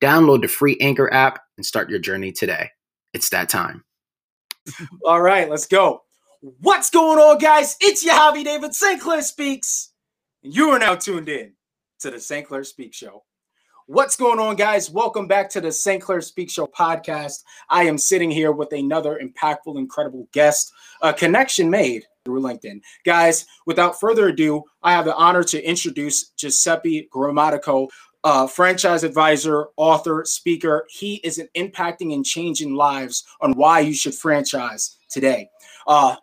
Download the free Anchor app and start your journey today. It's that time. All right, let's go. What's going on, guys? It's your Yahavy David St. Clair Speaks. And you are now tuned in to the St. Clair Speak Show. What's going on, guys? Welcome back to the St. Clair Speak Show podcast. I am sitting here with another impactful, incredible guest, a connection made through LinkedIn. Guys, without further ado, I have the honor to introduce Giuseppe Grammatico, uh, franchise advisor, author, speaker. He is an impacting and changing lives on why you should franchise today. Uh,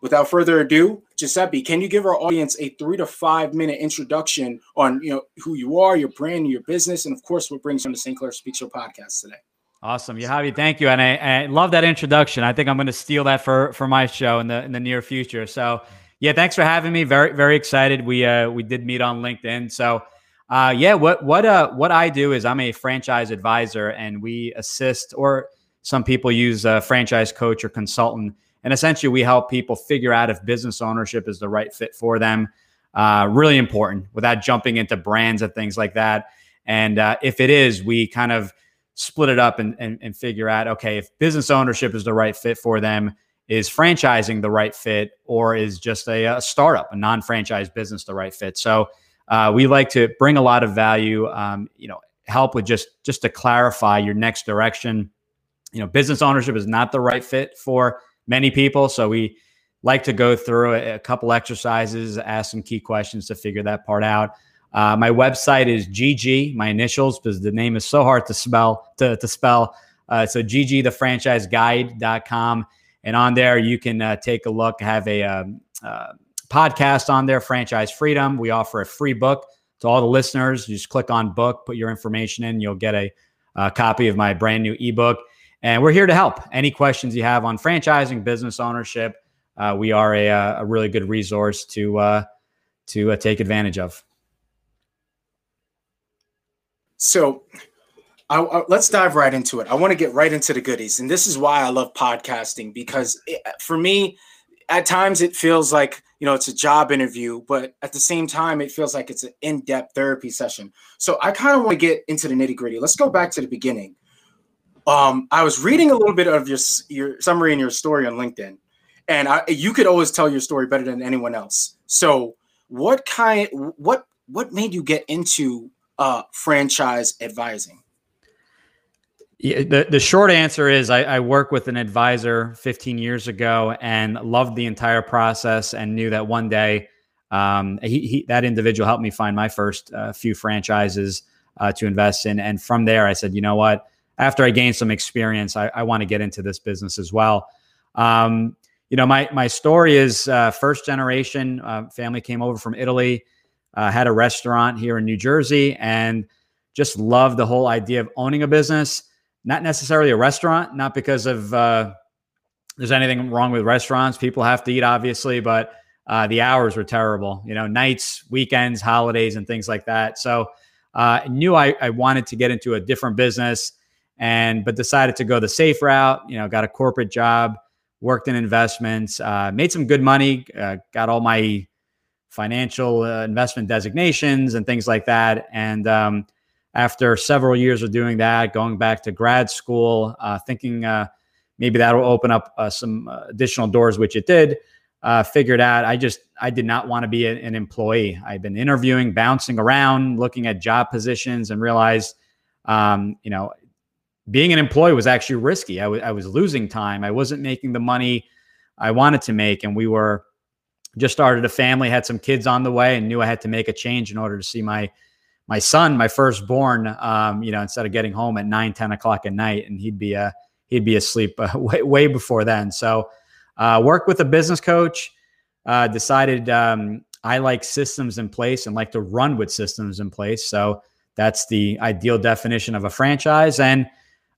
without further ado, Giuseppe, can you give our audience a three to five minute introduction on you know who you are, your brand, your business, and of course what brings you on the St. Clair Speak Show podcast today? Awesome, Yahavy, thank you, and I, I love that introduction. I think I'm going to steal that for for my show in the in the near future. So, yeah, thanks for having me. Very very excited. We uh we did meet on LinkedIn, so uh, yeah, what what uh what I do is I'm a franchise advisor, and we assist, or some people use a franchise coach or consultant, and essentially we help people figure out if business ownership is the right fit for them. Uh, really important without jumping into brands and things like that. And uh, if it is, we kind of split it up and, and, and figure out okay, if business ownership is the right fit for them, is franchising the right fit, or is just a, a startup, a non-franchise business the right fit? So uh, we like to bring a lot of value. Um, you know, help with just just to clarify your next direction. You know, business ownership is not the right fit for many people, so we like to go through a, a couple exercises, ask some key questions to figure that part out. Uh, my website is GG, my initials, because the name is so hard to spell. To, to spell, uh, so ggthefranchiseguide.com, and on there you can uh, take a look. Have a um, uh, podcast on there, Franchise Freedom. We offer a free book to all the listeners. You just click on book, put your information in, you'll get a, a copy of my brand new ebook. And we're here to help. Any questions you have on franchising, business ownership, uh, we are a, uh, a, really good resource to uh, to uh, take advantage of. So, I, I, let's dive right into it. I want to get right into the goodies, and this is why I love podcasting because it, for me, at times it feels like you know it's a job interview but at the same time it feels like it's an in-depth therapy session. So i kind of want to get into the nitty-gritty. Let's go back to the beginning. Um, i was reading a little bit of your your summary and your story on linkedin and I, you could always tell your story better than anyone else. So what kind what what made you get into uh, franchise advising yeah, the, the short answer is I, I worked with an advisor 15 years ago and loved the entire process and knew that one day um, he, he, that individual helped me find my first uh, few franchises uh, to invest in. And from there, I said, you know what? After I gained some experience, I, I want to get into this business as well. Um, you know, my my story is uh, first generation uh, family came over from Italy, uh, had a restaurant here in New Jersey, and just loved the whole idea of owning a business not necessarily a restaurant, not because of uh, there's anything wrong with restaurants. People have to eat, obviously, but uh, the hours were terrible. You know, nights, weekends, holidays, and things like that. So uh, I knew I, I wanted to get into a different business, and but decided to go the safe route. You know, got a corporate job, worked in investments, uh, made some good money, uh, got all my financial uh, investment designations and things like that, and um, after several years of doing that, going back to grad school, uh, thinking uh, maybe that will open up uh, some uh, additional doors, which it did. Uh, figured out I just I did not want to be a, an employee. I've been interviewing, bouncing around, looking at job positions, and realized, um, you know, being an employee was actually risky. I, w- I was losing time. I wasn't making the money I wanted to make, and we were just started a family, had some kids on the way, and knew I had to make a change in order to see my my son, my firstborn, um, you know, instead of getting home at nine, 10 o'clock at night, and he'd be uh, he'd be asleep uh, way, way before then. So, uh, worked with a business coach. Uh, decided um, I like systems in place and like to run with systems in place. So that's the ideal definition of a franchise. And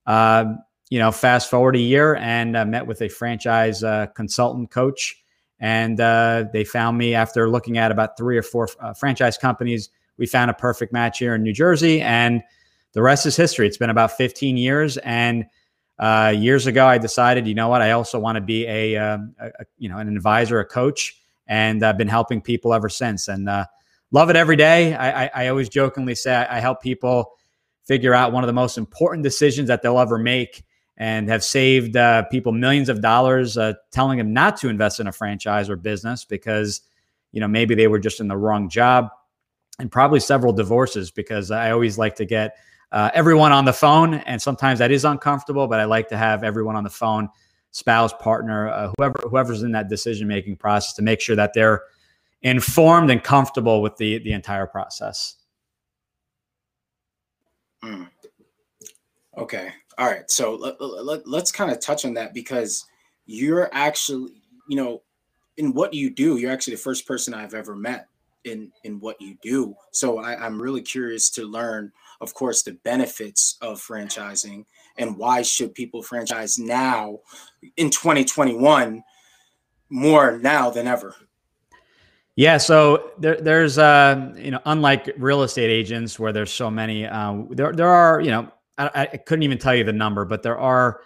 uh, you know, fast forward a year and uh, met with a franchise uh, consultant coach. And uh, they found me after looking at about three or four uh, franchise companies. We found a perfect match here in New Jersey. And the rest is history. It's been about 15 years. And uh, years ago, I decided, you know what, I also want to be a, um, a, a, you know, an advisor, a coach. And I've been helping people ever since. And uh, love it every day. I, I, I always jokingly say I, I help people figure out one of the most important decisions that they'll ever make and have saved uh, people millions of dollars uh, telling them not to invest in a franchise or business because you know maybe they were just in the wrong job and probably several divorces because i always like to get uh, everyone on the phone and sometimes that is uncomfortable but i like to have everyone on the phone spouse partner uh, whoever whoever's in that decision making process to make sure that they're informed and comfortable with the the entire process. Mm. okay. All right. So let, let, let's kind of touch on that because you're actually you know in what you do you're actually the first person i've ever met in in what you do so I, i'm really curious to learn of course the benefits of franchising and why should people franchise now in 2021 more now than ever yeah, so there, there's uh, you know, unlike real estate agents where there's so many, uh, there there are you know I, I, couldn't even tell you the number, but there are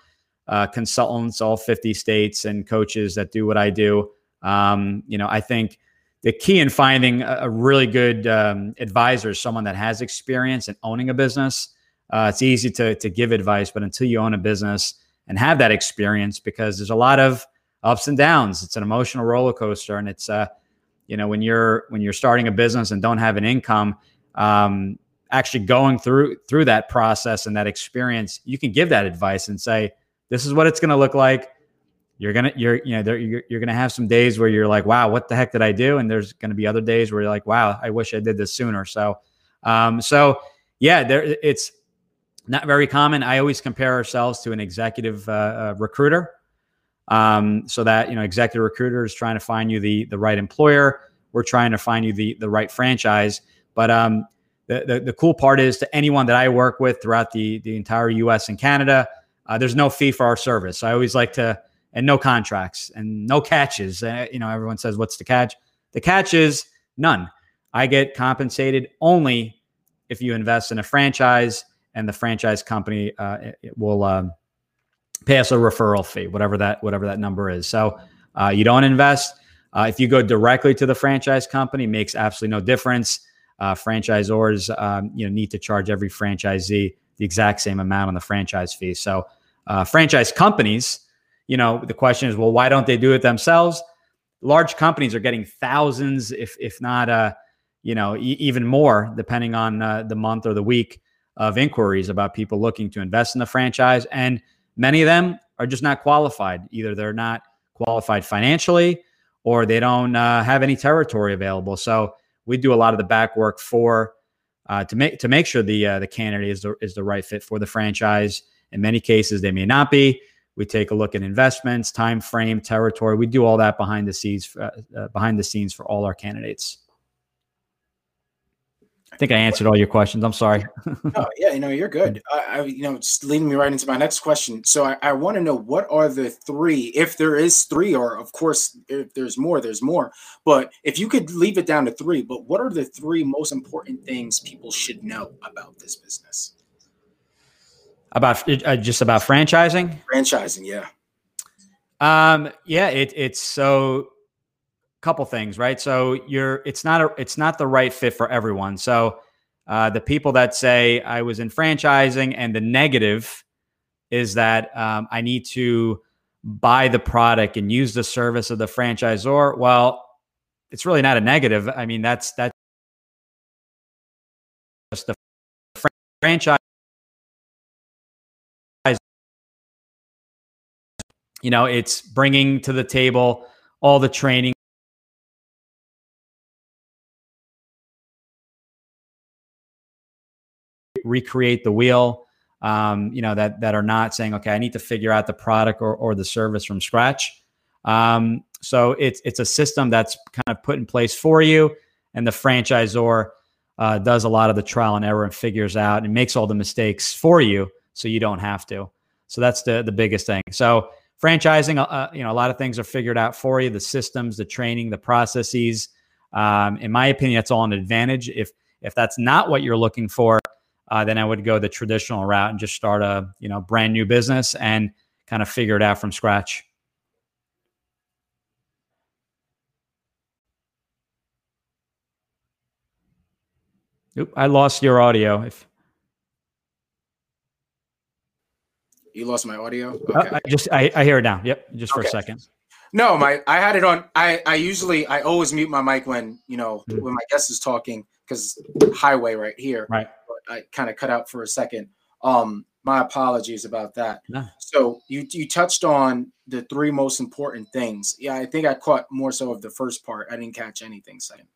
uh, consultants, all 50 states, and coaches that do what I do. Um, you know, I think the key in finding a, really good um, advisor is someone that has experience in owning a business. Uh, it's easy to to give advice, but until you own a business and have that experience, because there's a lot of ups and downs. It's an emotional roller coaster, and it's uh, you know, when you're when you're starting a business and don't have an income. Um, actually going through through that process and that experience, you can give that advice and say, "This is what it's going to look like." You're gonna, you're, you know, there, you're, you're gonna have some days where you're like, "Wow, what the heck did I do?" And there's to be other days where you're like, "Wow, I wish I did this sooner." So, um, so yeah, there, it's not very common. I always compare ourselves to an executive uh, uh, recruiter. Um, so that you know, executive recruiter is trying to find you the the right employer. We're trying to find you the the right franchise. But um, the, the, the, cool part is to anyone that I work with throughout the, the entire US and Canada, uh, there's no fee for our service. I always like to, and no contracts and no catches. Uh, you know, everyone says, what's the catch? The catch is none. I get compensated only if you invest in a franchise and the franchise company uh, will um, pay us a referral fee, whatever that, whatever that number is. So uh, you don't invest. Uh, if you go directly to the franchise company, makes absolutely no difference uh, franchisors um, you know need to charge every franchisee the exact same amount on the franchise fee. So uh, franchise companies, you know, the question is, well, why don't they do it themselves? Large companies are getting thousands, if if not, uh, you know, e- even more, depending on uh, the month or the week of inquiries about people looking to invest in the franchise, and many of them are just not qualified. Either they're not qualified financially, or they don't uh, have any territory available. So we do a lot of the back work for uh, to make to make sure the uh, the candidate is the, is the right fit for the franchise. In many cases, they may not be. We take a look at investments, time frame, territory. We do all that behind the scenes uh, uh behind the scenes for all our candidates. I think I answered all your questions. I'm sorry. oh yeah, you know you're good. I, I, you know, just leading me right into my next question. So I, I want to know what are the three, if there is three, or of course if there's more, there's more. But if you could leave it down to three, but what are the three most important things people should know about this business? About uh, just about franchising. Franchising, yeah. Um, yeah, it, it's so couple things, right? So you're it's not a it's not the right fit for everyone. So uh, the people that say I was in franchising and the negative is that um, I need to buy the product and use the service of the franchisor. Well, it's really not a negative. I mean, that's that's just the franchise. You know, it's bringing to the table all the training recreate the wheel. Um, you know that that are not saying, okay, I need to figure out the product or, or the service from scratch. Um, so it's it's a system that's kind of put in place for you, and the franchisor uh, does a lot of the trial and error and figures out and makes all the mistakes for you, so you don't have to. So that's the the biggest thing. So franchising, uh, uh, you know, a lot of things are figured out for you: the systems, the training, the processes. Um, in my opinion, that's all an advantage. If if that's not what you're looking for, uh, then I would go the traditional route and just start a you know brand new business and kind of figure it out from scratch. Oop, I lost your audio. If you lost my audio, uh, okay. I just I, I hear it now. Yep, just for okay. a second. No, my I had it on. I I usually I always mute my mic when you know mm-hmm. when my guest is talking because highway right here. Right. But I kind of cut out for a second. Um, my apologies about that. No. So you you touched on the three most important things. Yeah, I think I caught more so of the first part. I didn't catch anything second.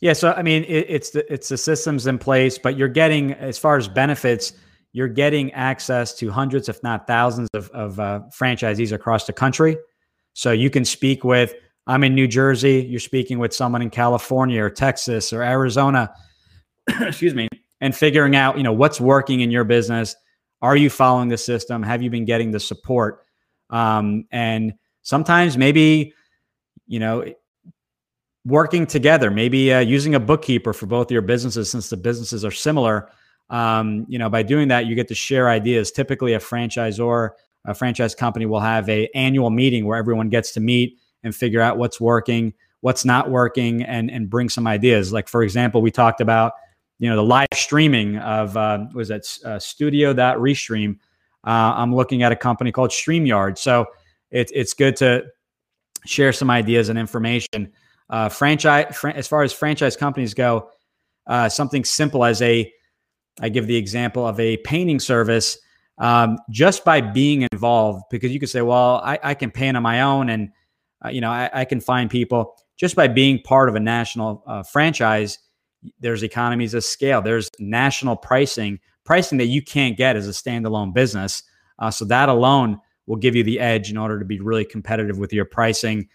Yeah, so I mean, it, it's the it's the systems in place, but you're getting as far as benefits, you're getting access to hundreds, if not thousands, of, of uh, franchisees across the country. So you can speak with. I'm in New Jersey. You're speaking with someone in California or Texas or Arizona. excuse me, and figuring out you know what's working in your business. Are you following the system? Have you been getting the support? Um, and sometimes maybe you know working together, maybe uh, using a bookkeeper for both your businesses, since the businesses are similar. Um, you know, by doing that, you get to share ideas. Typically, a franchisor, a franchise company will have a annual meeting where everyone gets to meet and figure out what's working, what's not working, and and bring some ideas. Like for example, we talked about you know the live streaming of uh, was that uh, Studio that Restream. Uh, I'm looking at a company called StreamYard, so it's it's good to share some ideas and information. Uh, franchise, fr- as far as franchise companies go, uh, something simple as a, I give the example of a painting service. Um, just by being involved, because you could say, well, I, I can paint on my own, and uh, you know, I, I, can find people. Just by being part of a national uh, franchise, there's economies of scale. There's national pricing, pricing that you can't get as a standalone business. Uh, so that alone will give you the edge in order to be really competitive with your pricing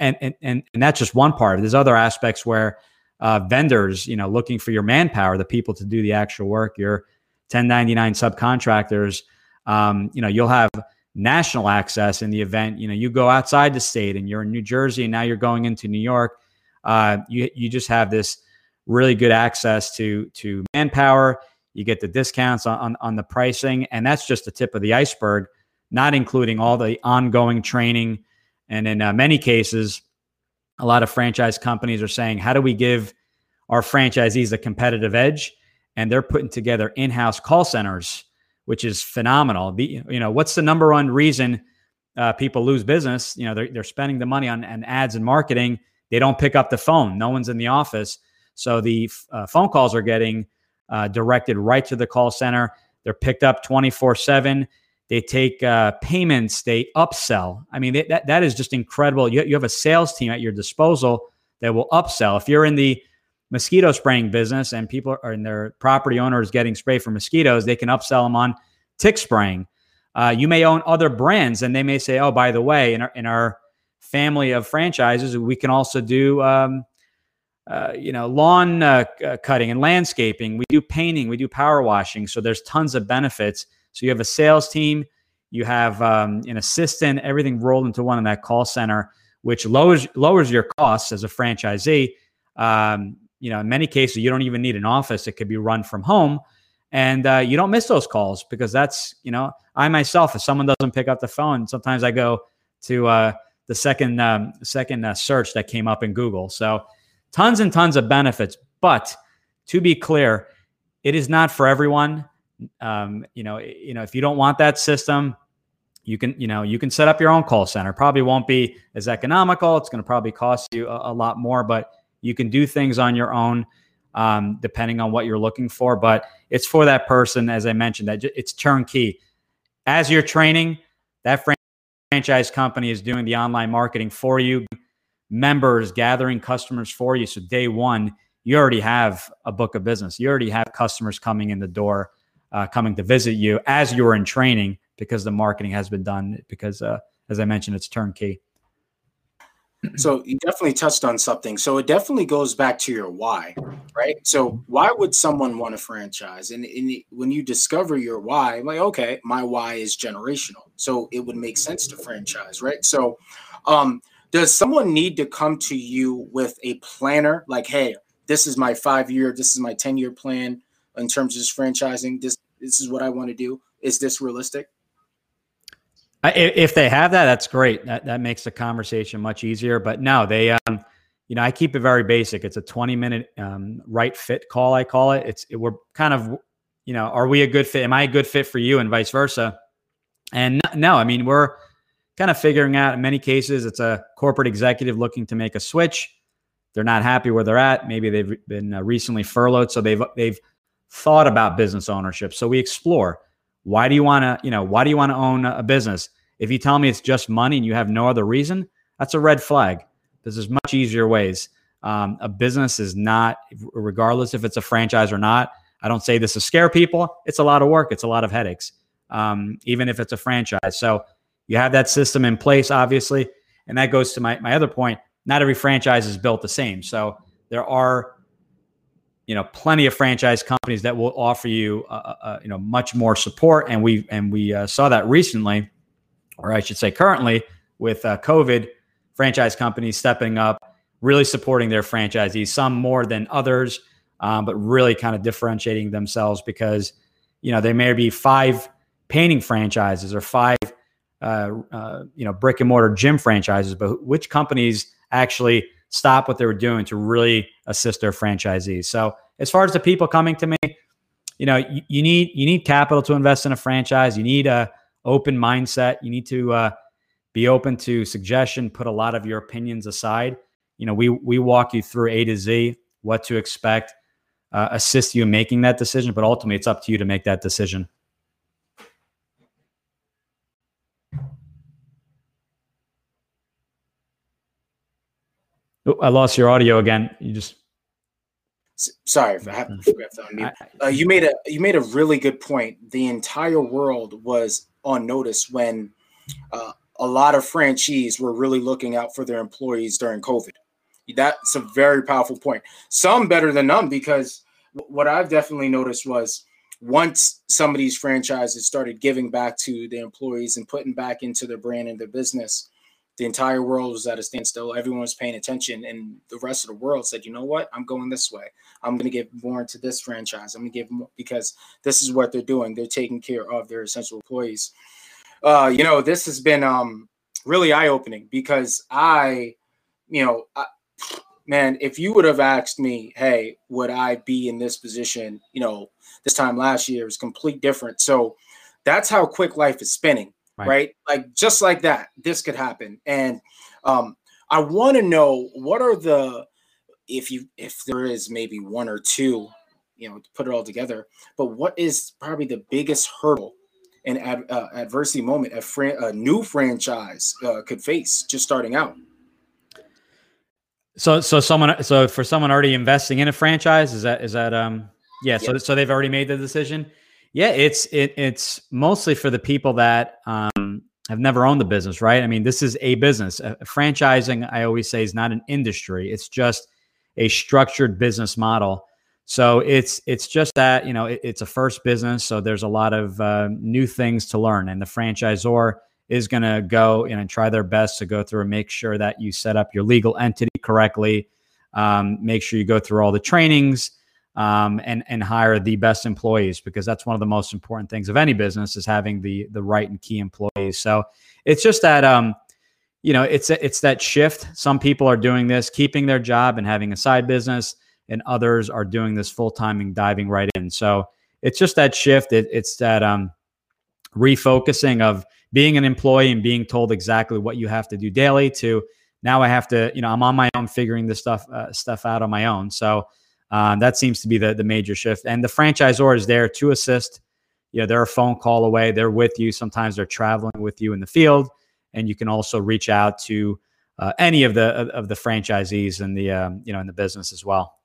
and and and, and that's just one part. There's other aspects where uh, vendors, you know, looking for your manpower, the people to do the actual work, your 1099 subcontractors, um, you know, you'll have national access in the event. You know, you go outside the state and you're in New Jersey, and now you're going into New York. Uh, you you just have this really good access to to manpower. You get the discounts on, on, on the pricing, and that's just the tip of the iceberg, not including all the ongoing training and in uh, many cases, a lot of franchise companies are saying, how do we give our franchisees a competitive edge? And they're putting together in-house call centers, which is phenomenal. The, you know, what's the number one reason uh, people lose business? You know, they're, they're spending the money on, on ads and marketing. They don't pick up the phone. No one's in the office. So the uh, phone calls are getting uh, directed right to the call center. They're picked up 24 7. They take uh, payments. They upsell. I mean, they, that that is just incredible. You, you have a sales team at your disposal that will upsell. If you're in the mosquito spraying business and people are in their property owners getting sprayed for mosquitoes, they can upsell them on tick spraying. Uh, you may own other brands, and they may say, "Oh, by the way, in our in our family of franchises, we can also do." Um, uh, you know, lawn uh, cutting and landscaping. We do painting. We do power washing. So there's tons of benefits so you have a sales team, you have um, an assistant, everything rolled into one in that call center, which lowers lowers your costs as a franchisee. Um, you know, in many cases, you don't even need an office; it could be run from home, and uh, you don't miss those calls because that's you know, I myself, if someone doesn't pick up the phone, sometimes I go to uh, the second um, second uh, search that came up in Google. So tons and tons of benefits, but to be clear, it is not for everyone. Um, you know, you know, if you don't want that system, you can, you know, you can set up your own call center. Probably won't be as economical. It's going to probably cost you a, a, lot more, but you can do things on your own, um, depending on what you're looking for. But it's for that person, as I mentioned, that it's turnkey. As you're training, that franchise company is doing the online marketing for you, members gathering customers for you. So day one, you already have a book of business. You already have customers coming in the door uh, coming to visit you as you are in training because the marketing has been done because uh, as i mentioned it's turnkey so you definitely touched on something. So it definitely goes back to your why, right? So why would someone want a franchise? And, and when you discover your why, like okay, my why is generational, so it would make sense to franchise, right? So, um, does someone need to come to you with a planner, like, hey, this is my five year, this is my ten year plan in terms of this franchising. This this is what I want to do. Is this realistic? If they have that, that's great. That that makes the conversation much easier. But no, they, um, you know, I keep it very basic. It's a 20 minute um, right fit call. I call it. It's it, we're kind of, you know, are we a good fit? Am I a good fit for you, and vice versa? And no, I mean we're kind of figuring out. In many cases, it's a corporate executive looking to make a switch. They're not happy where they're at. Maybe they've been uh, recently furloughed, so they've they've thought about business ownership. So we explore why do you want to, you know, why do you want to own a business? If you tell me it's just money and you have no other reason, that's a red flag. There's much easier ways. Um, a business is not, regardless if it's a franchise or not. I don't say this to scare people. It's a lot of work. It's a lot of headaches, um, even if it's a franchise. So you have that system in place, obviously, and that goes to my my other point. Not every franchise is built the same. So there are you know plenty of franchise companies that will offer you uh, uh, uh, you know much more support. And we and we uh, saw that recently or i should say currently with uh, covid franchise companies stepping up really supporting their franchisees some more than others um, but really kind of differentiating themselves because you know there may be five painting franchises or five uh, you know brick and mortar gym franchises but which companies actually stop what they were doing to really assist their franchisees. So as far as the people coming to me, you know, you, you need you need capital to invest in a franchise. You need a open mindset. You need to uh, be open to suggestion. Put a lot of your opinions aside. You know, we we walk you through A to Z, what to expect, uh, assist you in making that decision. But ultimately, it's up to you to make that decision. I lost your audio again. You just sorry, if I have to Uh, you made a you made a really good point. The entire world was on notice when uh, a lot of franchisees were really looking out for their employees during COVID. That's a very powerful point. Some better than none because what I've definitely noticed was once some of these franchises started giving back to the employees and putting back into their brand and their business, the entire world was at a standstill. Everyone was paying attention, and the rest of the world said, "You know what? I'm going this way. I'm going to give more into this franchise. I'm going to give more because this is what they're doing. They're taking care of their essential employees." Uh, you know, this has been um, really eye opening because I, you know, I, man, if you would have asked me, "Hey, would I be in this position?" You know, this time last year was complete different. So that's how quick life is spinning right. right? Like just like that, this could happen. And um, I want to know what are the if you if there is maybe one or two, you know, to put it all together. But what is probably the biggest hurdle and ad, uh, adversity moment a, fran- a new franchise uh, could face just starting out? So, so someone, so for someone already investing in a franchise, is that is that um, yeah. So, so they've already made the decision. Yeah, it's it, it's mostly for the people that um, have never owned the business, right? I mean, this is a business. Uh, franchising, I always say, is not an industry. It's just a structured business model. So it's it's just that you know it, it's a first business, so there's a lot of uh, new things to learn, and the franchisor is going to go and try their best to go through and make sure that you set up your legal entity correctly. Um, make sure you go through all the trainings um, and and hire the best employees because that's one of the most important things of any business is having the the right and key employees. So it's just that um, you know it's it's that shift. Some people are doing this, keeping their job and having a side business, and others are doing this full time and diving right in. So it's just that shift. It, it's that um, refocusing of being an employee and being told exactly what you have to do daily to now I have to you know I'm on my own figuring this stuff uh, stuff out on my own. So um, that seems to be the, the major shift. And the franchisor is there to assist. You know, they're a phone call away. They're with you. Sometimes they're traveling with you in the field, and you can also reach out to uh, any of the of the franchisees in the um, you know in the business as well.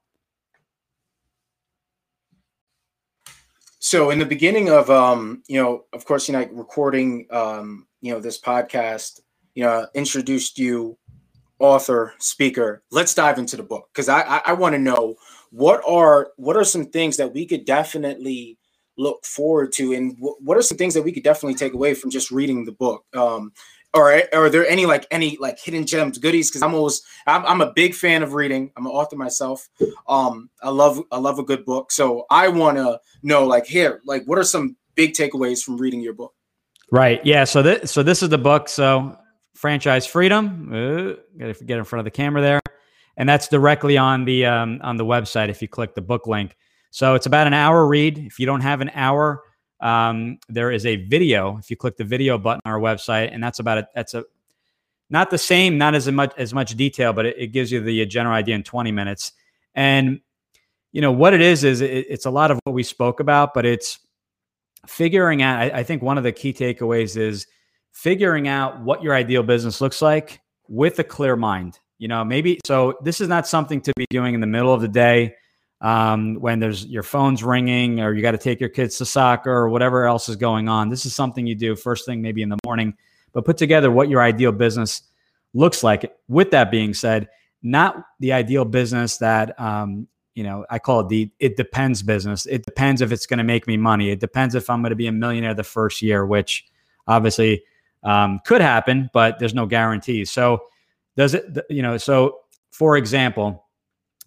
So in the beginning of um, you know, of course, you know, recording um, you know, this podcast, you know, introduced you author, speaker. Let's dive into the book because I I, I want to know what are what are some things that we could definitely look forward to, and what are some things that we could definitely take away from just reading the book. Um, or are there any like any like hidden gems goodies? Because i'm always I'm, I'm a big fan of reading. I'm an author myself. Um i love i love a good book. So i want to know like here like what are some big takeaways from reading your book? Right. Yeah. So this so this is the book. So franchise freedom. Gotta get in front of the camera there and that's directly on the um, on the website if you click the book link. So it's about an hour read. If you don't have an hour um, there is a video. If you click the video button on our website and that's about it that's a not the same not as much as much detail but it, it gives you the general idea in 20 minutes. And you know what it is is it, it's a lot of what we spoke about but it's figuring out I, I think one of the key takeaways is figuring out what your ideal business looks like with a clear mind you know maybe so this is not something to be doing in the middle of the day um, when there's your phone's ringing or you got to take your kids to soccer or whatever else is going on. This is something you do first thing, maybe in the morning, but put together what your ideal business looks like. With that being said, not the ideal business that, um, you know, I call it the it depends business. It depends if it's going to make me money. It depends if I'm going to be a millionaire the first year, which obviously um, could happen, but there's no guarantees. So, does it, you know, so for example,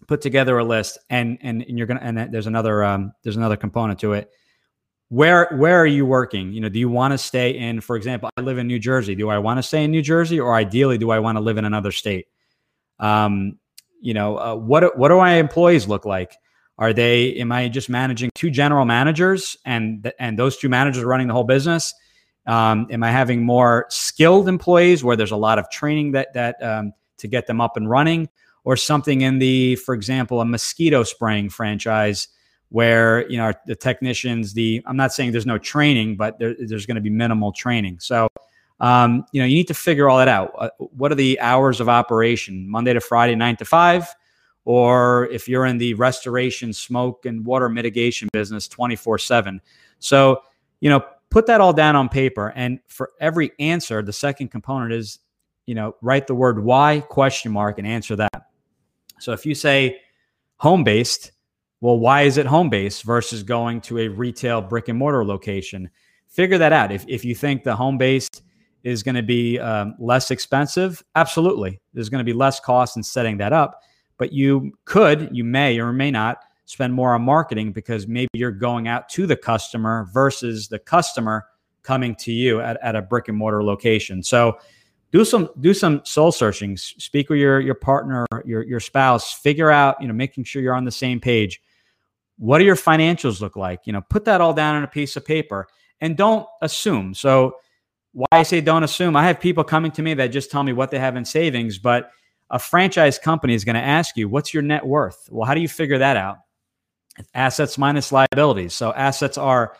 put together a list and and, and you're gonna and there's another um, there's another component to it. Where where are you working? You know do you want to stay in for example i live in new jersey. Do i want to stay in new jersey or ideally do i want to live in another state? Um, you know uh, what what do my employees look like? Are they am i just managing two general managers and and those two managers are running the whole business um, am i having more skilled employees where there's a lot of training that that um, to get them up and running or something in the, for example, a mosquito spraying franchise where you know the technicians, the I'm not saying there's no training, but there, there's going to be minimal training. So um, you know you need to figure all that out. Uh, what are the hours of operation? Monday to Friday, nine to five, or if you're in the restoration, smoke, and water mitigation business, 24 seven. So you know put that all down on paper, and for every answer, the second component is you know write the word why question mark and answer that so if you say home based, well, why is it home based versus going to a retail brick and mortar location? Figure that out. If, if you think the home based is going to be um, less expensive, absolutely. There's going to be less cost in setting that up. But you could, you may or may not spend more on marketing because maybe you're going out to the customer versus the customer coming to you at, at a brick and mortar location. So do some do some soul searching speak with your your partner your your spouse figure out you know making sure you're on the same page. What do your financials look like? You know put that all down on a piece of paper and don't assume. So why i say don't assume i have people coming to me that just tell me what they have in savings but a franchise company is going to ask you what's your net worth? Well how do you figure that out assets minus liabilities. So assets are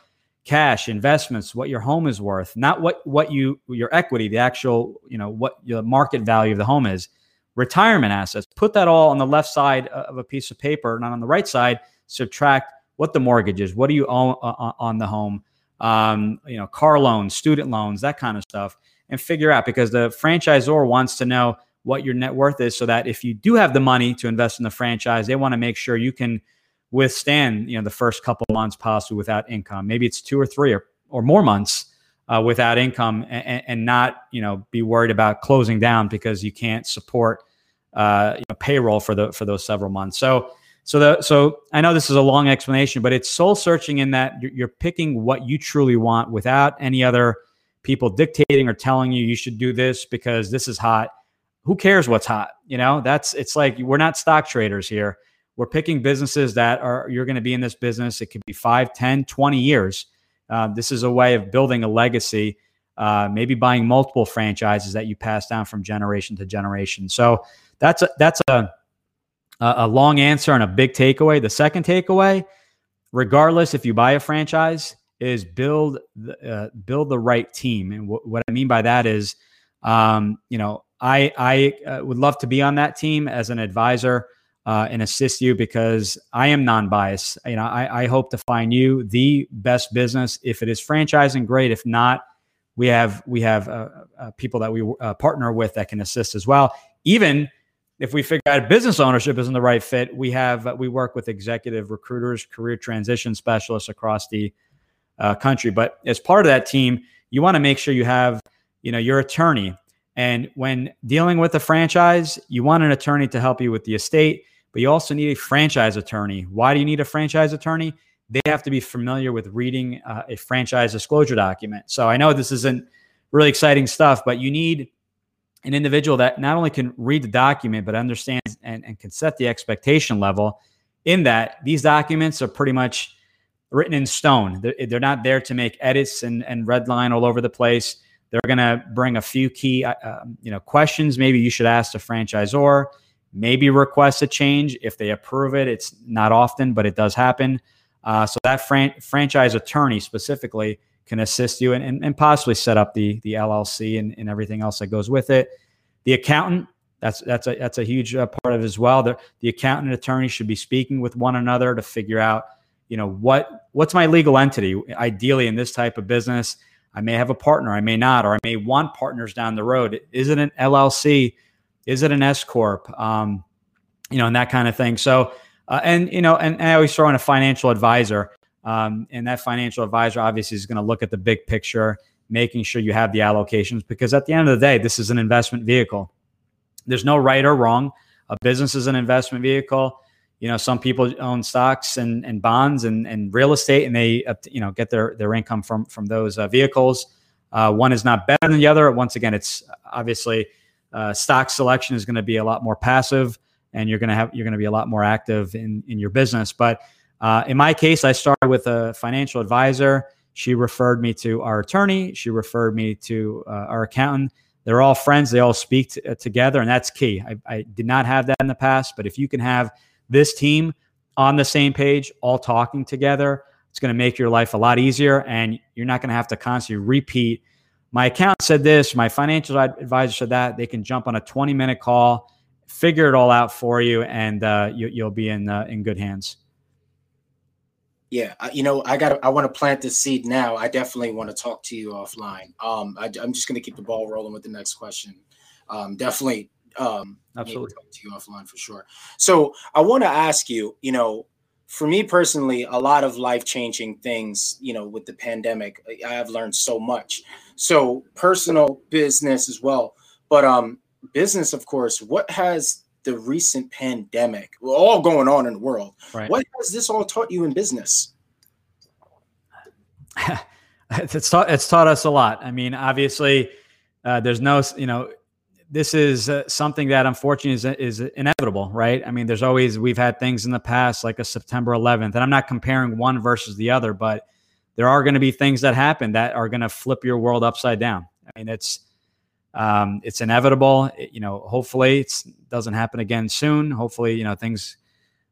cash investments what your home is worth not what what you your equity the actual you know what your market value of the home is. Retirement assets put that all on the left side of a piece of paper not on the right side subtract what the mortgage is what do you own uh, uh, on the home um, you know car loans student loans that kind of stuff and figure out because the franchisor wants to know what your net worth is so that if you do have the money to invest in the franchise they want to make sure you can withstand you know the first couple months possibly without income. Maybe it's two or three or, or more months uh, without income and, and, not you know be worried about closing down because you can't support uh, you know, payroll for the for those several months. So so the so i know this is a long explanation but it's soul searching in that you're, you're picking what you truly want without any other people dictating or telling you you should do this because this is hot. Who cares what's hot? You know that's it's like we're not stock traders here we're picking businesses that are you're going to be in this business. It could be 5, 10, 20 years. Uh, this is a way of building a legacy, uh, maybe buying multiple franchises that you pass down from generation to generation. So that's a, that's a, a long answer and a big takeaway. The second takeaway, regardless if you buy a franchise, is build the, uh, build the right team. And w- what I mean by that is, um, you know, I I uh, would love to be on that team as an advisor uh, and assist you because I am non-biased. You know, I, I, hope to find you the best business. If it is franchising, great. If not, we have we have uh, uh, people that we uh, partner with that can assist as well. even if we figure out business ownership isn't the right fit, we have uh, we work with executive recruiters, career transition specialists across the uh, country. But as part of that team, you want to make sure you have you know your attorney. And when dealing with a franchise, you want an attorney to help you with the estate, but you also need a franchise attorney. Why do you need a franchise attorney? They have to be familiar with reading uh, a franchise disclosure document. So I know this isn't really exciting stuff, but you need an individual that not only can read the document, but understands and, and can set the expectation level in that these documents are pretty much written in stone. They're, they're not there to make edits and, and red line all over the place. They're going to bring a few key, uh, um, you know, questions. Maybe you should ask the franchisor. Maybe request a change if they approve it. It's not often, but it does happen. Uh, so that fran- franchise attorney specifically can assist you and, and, and possibly set up the the LLC and, and everything else that goes with it. The accountant, that's that's a that's a huge uh, part of as well. The, the accountant and attorney should be speaking with one another to figure out, you know, what what's my legal entity. Ideally, in this type of business, I may have a partner, I may not, or I may want partners down the road. Is it an LLC? Is it an S corp? Um, you know, and that kind of thing. So, uh, and you know, and, and I always throw in a financial advisor. Um, and that financial advisor obviously is going to look at the big picture, making sure you have the allocations because at the end of the day, this is an investment vehicle. There's no right or wrong. A business is an investment vehicle. You know, some people own stocks and, and bonds and, and real estate, and they you know get their their income from from those uh, vehicles. Uh, one is not better than the other. Once again, it's obviously uh, stock selection is going to be a lot more passive, and you're going to have you're going to be a lot more active in in your business. But uh, in my case, I started with a financial advisor. She referred me to our attorney. She referred me to uh, our accountant. They're all friends. They all speak t- uh, together, and that's key. I, I did not have that in the past, but if you can have this team on the same page, all talking together, it's going to make your life a lot easier, and you're not going to have to constantly repeat. My account said this. My financial advisor said that. They can jump on a 20 minute call, figure it all out for you, and uh, you, will be in uh, in good hands. Yeah, you know, I got. I want to plant this seed now. I definitely want to talk to you offline. Um, I, am just going to keep the ball rolling with the next question. Um, definitely, um, absolutely talk to you offline for sure. So I want to ask you. You know, for me personally, a lot of life changing things. You know, with the pandemic, I have learned so much. So personal, business as well. But um, business, of course. What has the recent pandemic, all going on in the world. Right. What has this all taught you in business? it's taught it's taught us a lot. I mean, obviously, uh, there's no you know, this is uh, something that unfortunately is is inevitable, right? I mean, there's always we've had things in the past like a September 11th, and I'm not comparing one versus the other, but there are going to be things that happen that are going to flip your world upside down. I mean, it's um, it's inevitable. It, you know, hopefully it doesn't happen again soon. Hopefully, you know, things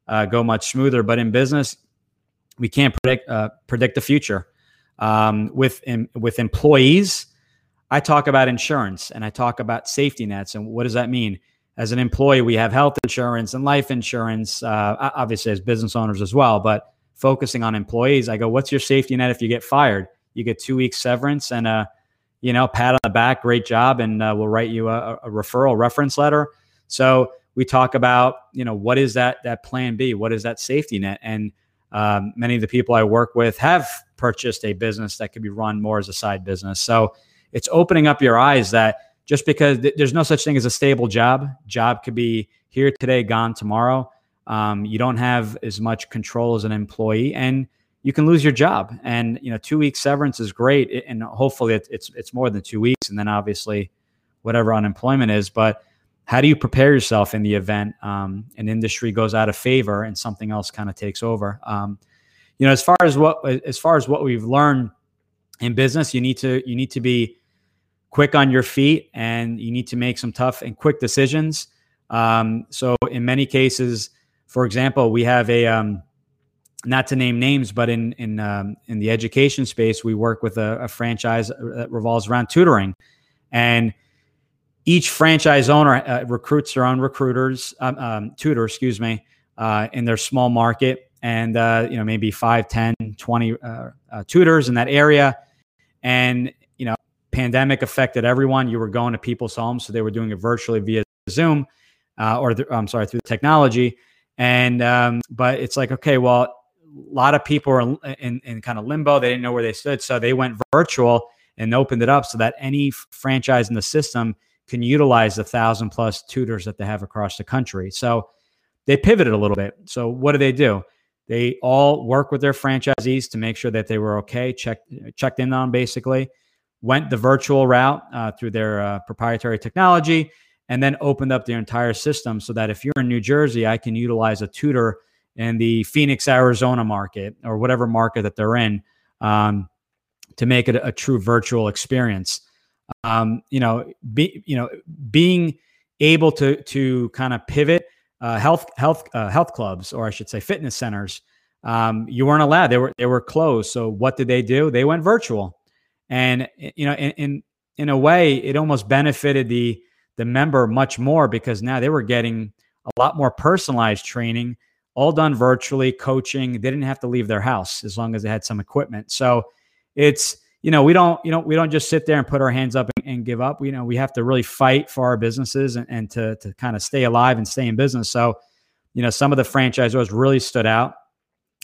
uh, go much smoother. But in business, we can't predict uh, predict the future. Um, with in, with employees, I talk about insurance and I talk about safety nets. And what does that mean? As an employee, we have health insurance and life insurance, uh, obviously as business owners as well. But focusing on employees, I go, what's your safety net if you get fired? You get two weeks severance and a you know, pat on the back, great job, and uh, we'll write you a, a, referral reference letter. So we talk about, you know, what is that that plan B? What is that safety net? And um, many of the people I work with have purchased a business that could be run more as a side business. So it's opening up your eyes that just because th- there's no such thing as a stable job, job could be here today, gone tomorrow. Um, you don't have as much control as an employee, and you can lose your job. And you know, two weeks severance is great, and hopefully it's it's more than two weeks, and then obviously whatever unemployment is. But how do you prepare yourself in the event um, an industry goes out of favor and something else kind of takes over? Um, you know, as far as what as far as what we've learned in business, you need to you need to be quick on your feet and you need to make some tough and quick decisions. Um, so in many cases, for example, we have a um, not to name names, but in in um, in the education space, we work with a, a, franchise that revolves around tutoring, and each franchise owner uh, recruits their own recruiters, um, um, tutor, excuse me, uh, in their small market, and uh, you know maybe 5, 10, 20 uh, uh, tutors in that area, and pandemic affected everyone. You were going to people's homes, so they were doing it virtually via Zoom, uh, or the, I'm sorry, through the technology. And um, but it's like, okay, well, a lot of people are in, in kind of limbo. They didn't know where they stood, so they went virtual and opened it up so that any franchise in the system can utilize the thousand plus tutors that they have across the country. So they pivoted a little bit. So what do they do? They all work with their franchisees to make sure that they were okay, checked checked in on basically, went the virtual route uh, through their uh, proprietary technology, and then opened up their entire system so that if you're in New Jersey, I can utilize a tutor in the Phoenix, Arizona market or whatever market that they're in um, to make it a, true virtual experience. Um, you know, be, you know, being able to to kind of pivot uh, health health uh, health clubs, or I should say, fitness centers. Um, you weren't allowed; they were they were closed. So what did they do? They went virtual, and you know, in in, in a way, it almost benefited the the member much more because now they were getting a lot more personalized training, all done virtually, coaching. They didn't have to leave their house as long as they had some equipment. So it's you know we don't you know we don't just sit there and put our hands up and, and give up you know we have to really fight for our businesses and, and to to kind of stay alive and stay in business so you know some of the franchisors really stood out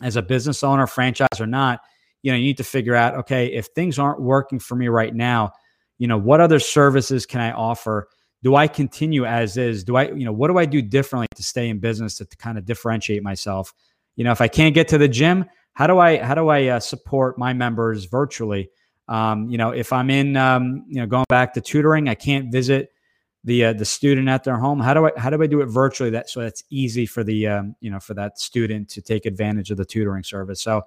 as a business owner franchise or not you know you need to figure out okay if things aren't working for me right now you know what other services can i offer do i continue as is do i you know what do i do differently to stay in business to, to kind of differentiate myself you know if i can't get to the gym how do i how do i uh, support my members virtually um, you know, if I'm in, um, you know, going back to tutoring, I can't visit the uh, the student at their home. How do I how do I do it virtually? That so that's easy for the um, you know for that student to take advantage of the tutoring service. So,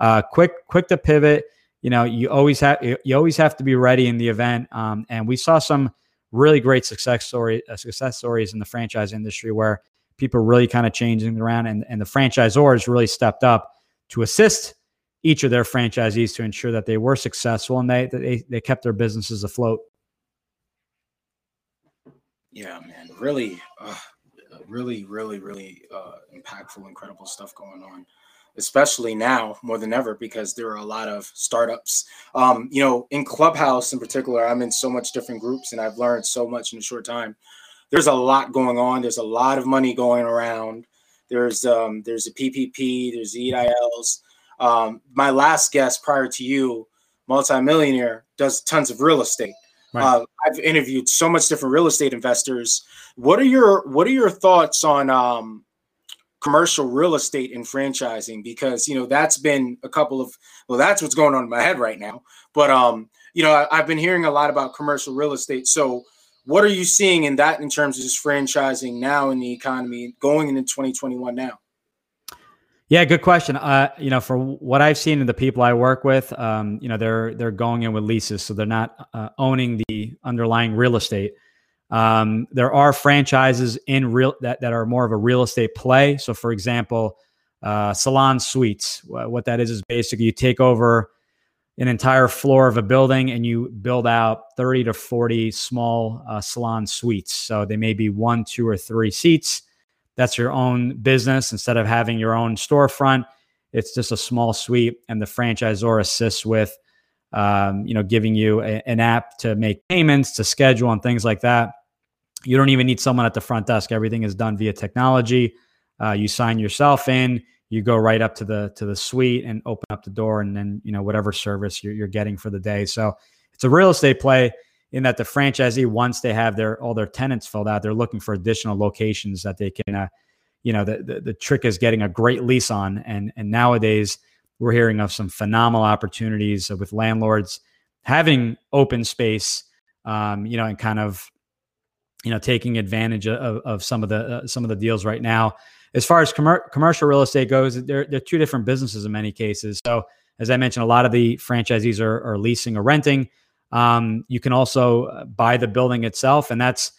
uh, quick quick to pivot. You know, you always have you always have to be ready in the event. Um, and we saw some really great success story uh, success stories in the franchise industry where people really kind of changing around, and and the franchisors really stepped up to assist each of their franchisees to ensure that they were successful and they they, they kept their businesses afloat. Yeah, man, really, uh, really, really, really uh, impactful, incredible stuff going on, especially now more than ever because there are a lot of startups. Um, you know, in Clubhouse in particular, I'm in so much different groups and I've learned so much in a short time. There's a lot going on. There's a lot of money going around. There's um, there's a PPP. There's EIDLs um, my last guest prior to you, multimillionaire, does tons of real estate. Right. Uh, I've interviewed so much different real estate investors. What are your What are your thoughts on um, commercial real estate and franchising? Because you know that's been a couple of well, that's what's going on in my head right now. But um, you know, I, have been hearing a lot about commercial real estate. So, what are you seeing in that in terms of just franchising now in the economy going into 2021 now? Yeah, good question. Uh, you know, for what I've seen in the people I work with, um, you know, they're they're going in with leases, so they're not uh, owning the underlying real estate. Um, there are franchises in real that, that are more of a real estate play. So, for example, uh, salon suites. What that is is basically you take over an entire floor of a building and you build out 30 to 40 small uh, salon suites. So they may be one, two, or three seats that's your own business instead of having your own storefront. It's just a small suite, and the franchisor assists with, um, you know, giving you a, an app to make payments, to schedule, and things like that. You don't even need someone at the front desk. Everything is done via technology. Uh, you sign yourself in. You go right up to the to the suite and open up the door, and then you know whatever service you're, you're getting for the day. So it's a real estate play in that the franchisee once they have their all their tenants filled out they're looking for additional locations that they can uh, you know the, the, the trick is getting a great lease on and and nowadays we're hearing of some phenomenal opportunities with landlords having open space um, you know and kind of you know taking advantage of, of some of the uh, some of the deals right now as far as com- commercial real estate goes they're, they're two different businesses in many cases so as i mentioned a lot of the franchisees are, are leasing or renting um, you can also uh, buy the building itself, and that's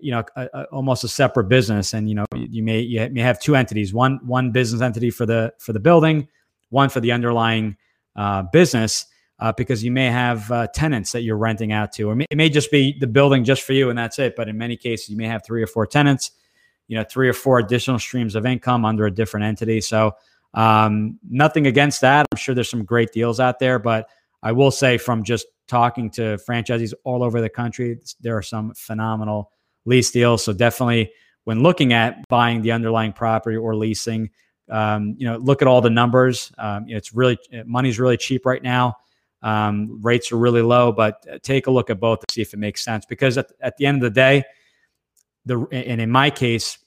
you know a, a, almost a separate business. And you know you may you may have two entities one one business entity for the for the building, one for the underlying uh, business. Uh, because you may have uh, tenants that you're renting out to, or it may just be the building just for you and that's it. But in many cases, you may have three or four tenants, you know, three or four additional streams of income under a different entity. So um, nothing against that. I'm sure there's some great deals out there, but I will say from just talking to franchisees all over the country, there are some phenomenal lease deals. So definitely when looking at buying the underlying property or leasing, um, you know, look at all the numbers. Um, it's really money's really cheap right now. Um, rates are really low, but take a look at both to see if it makes sense. Because at, at the end of the day, the and in my case,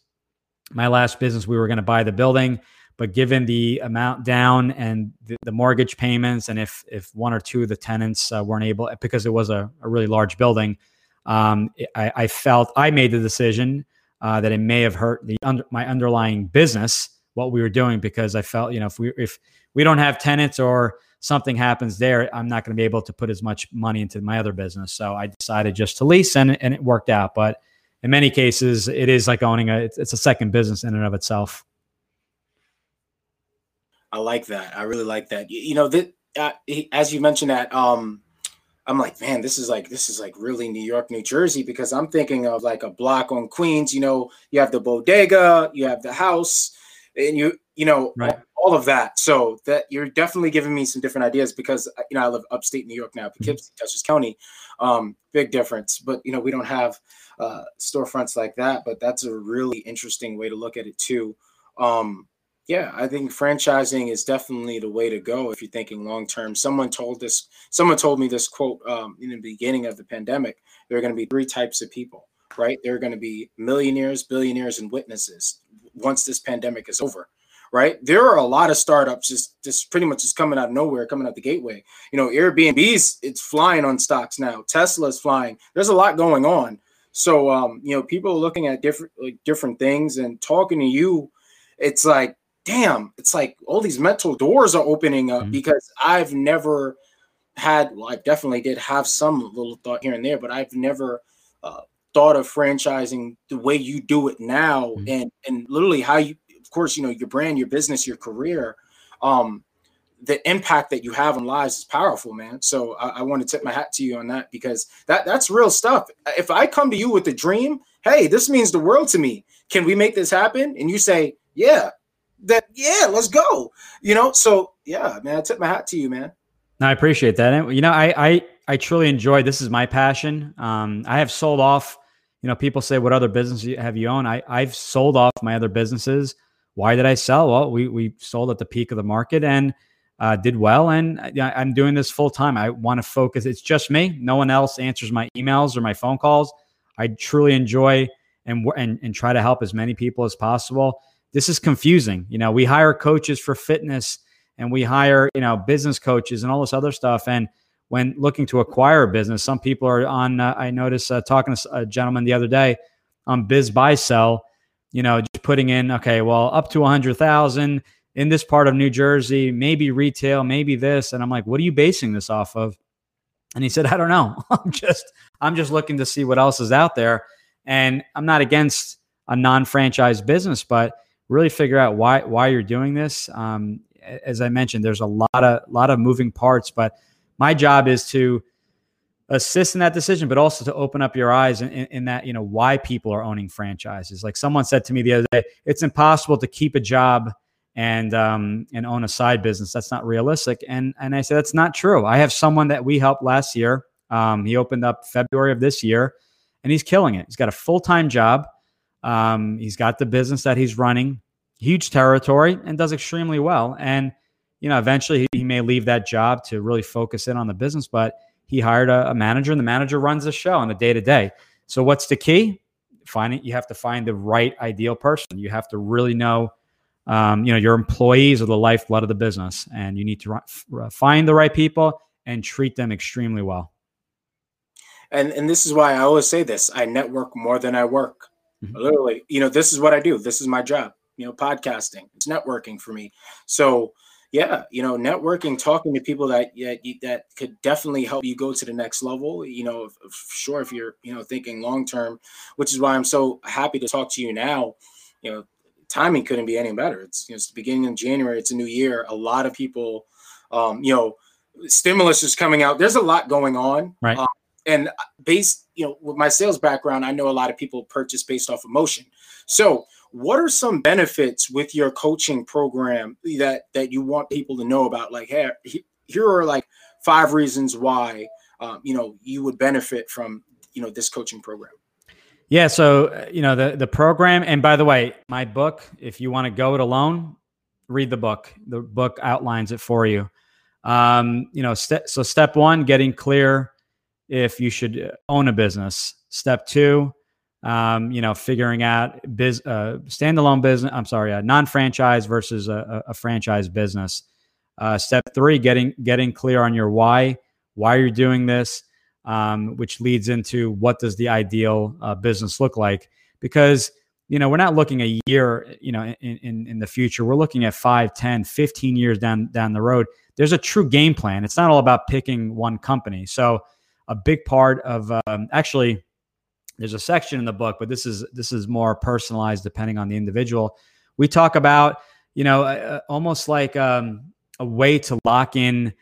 my last business, we were going to buy the building, but given the amount down and the, the, mortgage payments, and if if one or two of the tenants uh, weren't able, because it was a, a really large building, um, I, I, felt I made the decision uh, that it may have hurt the under, my underlying business what we were doing because I felt you know if we if we don't have tenants or something happens there, I'm not going to be able to put as much money into my other business. So I decided just to lease, and and it worked out. But in many cases, it is like owning a it's, it's a second business in and of itself. I like that. I really like that. You, you know that uh, as you mentioned that um I'm like, man, this is like this is like really New York, New Jersey, because I'm thinking of like a block on Queens. You know, you have the bodega, you have the house, and you you know right. All, of that. So that you're definitely giving me some different ideas because uh, you know I live upstate New York now, Poughkeepsie, mm-hmm. Dutchess County, um, big difference. But you know we don't have uh, storefronts like that. But that's a really interesting way to look at it too. Um, yeah, I think franchising is definitely the way to go if you're thinking long term. Someone told this, someone told me this quote um, in the beginning of the pandemic. There are going to be three types of people, right? There are going to be millionaires, billionaires, and witnesses once this pandemic is over, right? There are a lot of startups just, just pretty much just coming out of nowhere, coming out the gateway. You know, Airbnb's it's flying on stocks now. Tesla's flying. There's a lot going on. So, um, you know, people are looking at different like different things and talking to you. It's like damn, it's like all these mental doors are opening up mm-hmm. because I've never had, well, I definitely did have some little thought here and there, but I've never uh, thought of franchising the way you do it now mm-hmm. and, and literally how you, of course, you know, your brand, your business, your career, um, the impact that you have on lives is powerful, man. So I, I want to tip my hat to you on that because that that's real stuff. If I come to you with a dream, hey, this means the world to me. Can we make this happen? And you say, yeah, that yeah, let's go. You know, so yeah, man, I tip my hat to you, man. I appreciate that. And you know, I I I truly enjoy. This is my passion. Um, I have sold off. You know, people say, "What other business have you owned?" I I've sold off my other businesses. Why did I sell? Well, we we sold at the peak of the market and uh, did well, and I'm doing this full time. I want to focus. It's just me. No one else answers my emails or my phone calls. I truly enjoy and and and try to help as many people as possible this is confusing. You know, we hire coaches for fitness and we hire, you know, business coaches and all this other stuff. And when looking to acquire a business, some people are on, uh, I noticed uh, talking to a gentleman the other day on BizBuySell, you know, just putting in, okay, well, up to a hundred thousand in this part of New Jersey, maybe retail, maybe this. And I'm like, what are you basing this off of? And he said, I don't know. I'm just, I'm just looking to see what else is out there. And I'm not against a non-franchise business, but really figure out why why you're doing this. Um, as I mentioned, there's a lot of lot of moving parts, but my job is to assist in that decision, but also to open up your eyes in, in, in, that, you know, why people are owning franchises. Like someone said to me the other day, it's impossible to keep a job and um, and own a side business. That's not realistic. And and I said that's not true. I have someone that we helped last year. Um, he opened up February of this year, and he's killing it. He's got a full time job. Um, he's got the business that he's running, huge territory, and does extremely well. And you know, eventually he, he may leave that job to really focus in on the business. But he hired a, a manager, and the manager runs the show on the day to day. So what's the key? Finding you have to find the right ideal person. You have to really know. Um, you know, your employees are the lifeblood of the business, and you need to find the right people and treat them extremely well. And and this is why I always say this: I network more than I work. Mm-hmm. Literally, you know, this is what I do. This is my job. You know, podcasting. It's networking for me. So yeah, you know, networking, talking to people that yeah, that could definitely help you go to the next level. You know, sure if you're you know thinking long term, which is why I'm so happy to talk to you now. You know, timing couldn't be any better. It's you know, it's the beginning of January. It's a new year. A lot of people, um, you know, stimulus is coming out. There's a lot going on. Right. Um, and based you know with my sales background i know a lot of people purchase based off emotion so what are some benefits with your coaching program that that you want people to know about like hey here are like five reasons why um, you know you would benefit from you know this coaching program Yeah, so uh, you know the the program, and by the way, my book. If you want to go it alone, read the book. The book outlines it for you. Um, you know, st- so step one, getting clear if you should own a business. Step two, um, you know, figuring out biz, uh, standalone business. I'm sorry, a non-franchise versus a, a franchise business. Uh, step three, getting getting clear on your why, why you're doing this, um, which leads into what does the ideal uh, business look like? Because you know we're not looking a year, you know, in, in in the future. We're looking at 5, 10, 15 years down down the road. There's a true game plan. It's not all about picking one company. So a big part of um, actually there's a section in the book, but this is this is more personalized depending on the individual. We talk about you know uh, almost like um, a way to lock in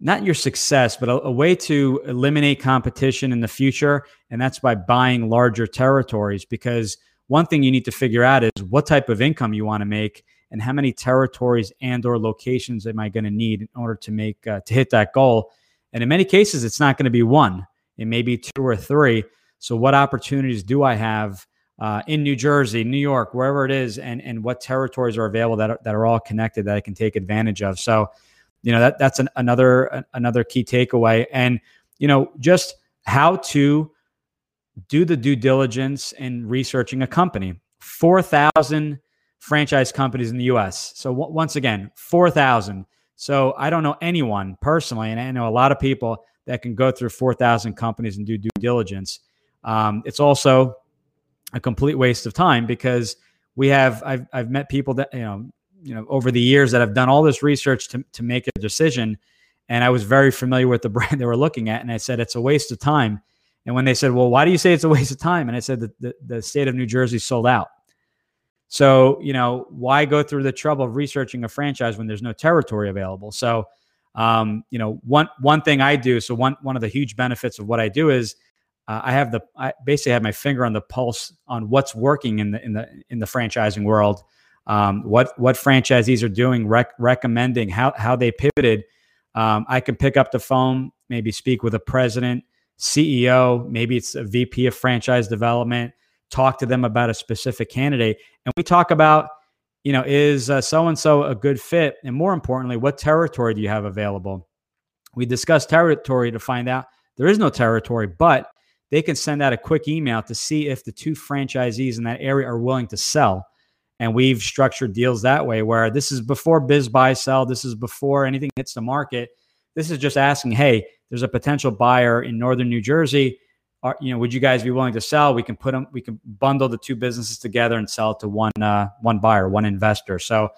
not your success, but a, a, way to eliminate competition in the future, and that's by buying larger territories. Because one thing you need to figure out is what type of income you want to make, and how many territories and/or locations am I going to need in order to make uh, to hit that goal. And in many cases, it's not going to be one; it may be two or three. So, what opportunities do I have uh, in New Jersey, New York, wherever it is, and and what territories are available that are, that are all connected that I can take advantage of? So, you know that that's an, another another key takeaway, and you know just how to do the due diligence in researching a company. Four thousand franchise companies in the U.S. So w- once again, four thousand. So I don't know anyone personally, and I know a lot of people that can go through 4,000 companies and do due diligence. Um, it's also a complete waste of time because we have I've I've met people that you know you know over the years that have done all this research to to make a decision, and I was very familiar with the brand they were looking at, and I said it's a waste of time. And when they said, "Well, why do you say it's a waste of time?" and I said that the, the state of New Jersey sold out. So you know why go through the trouble of researching a franchise when there's no territory available? So um, you know one one thing I do. So one one of the huge benefits of what I do is uh, I have the I basically have my finger on the pulse on what's working in the in the in the franchising world. Um, what what franchisees are doing, rec- recommending how how they pivoted. Um, I can pick up the phone, maybe speak with a president, CEO, maybe it's a VP of franchise development, talk to them about a specific candidate, and we talk about, you know, is so and so a good fit, and more importantly, what territory do you have available? We discuss territory to find out there is no territory, but they can send out a quick email to see if the two franchisees in that area are willing to sell. And we've structured deals that way where this is before BizBuySell, this is before anything hits the market. This is just asking, hey, there's a potential buyer in northern New Jersey. Are, you know, would you guys be willing to sell? We can put them, we can bundle the two businesses together and sell it to one uh, one buyer, one investor. So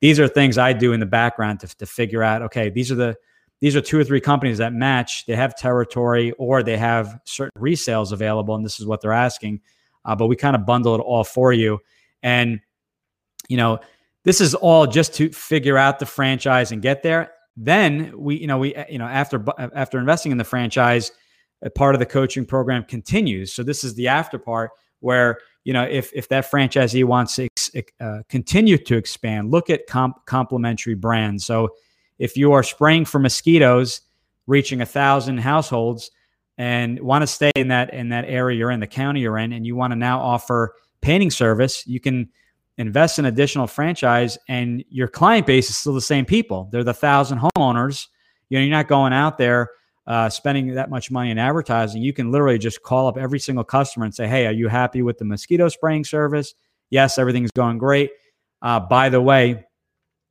these are things I do in the background to, to figure out. Okay, these are the these are two or three companies that match. They have territory or they have certain resales available, and this is what they're asking. Uh, but we kind of bundle it all for you. And, you know, this is all just to figure out the franchise and get there. Then we, you know, we, you know, after after investing in the franchise, part of the coaching program continues. So this is the after part where you know if if that franchisee wants to uh, continue to expand, look at comp- complementary brands. So if you are spraying for mosquitoes, reaching a thousand households, and want to stay in that in that area you're in, the county you're in, and you want to now offer painting service, you can invest in additional franchise, and your client base is still the same people. They're the thousand homeowners. You know, you're not going out there uh, spending that much money in advertising. You can literally just call up every single customer and say, "Hey, are you happy with the mosquito spraying service? Yes, everything's going great. Uh, by the way,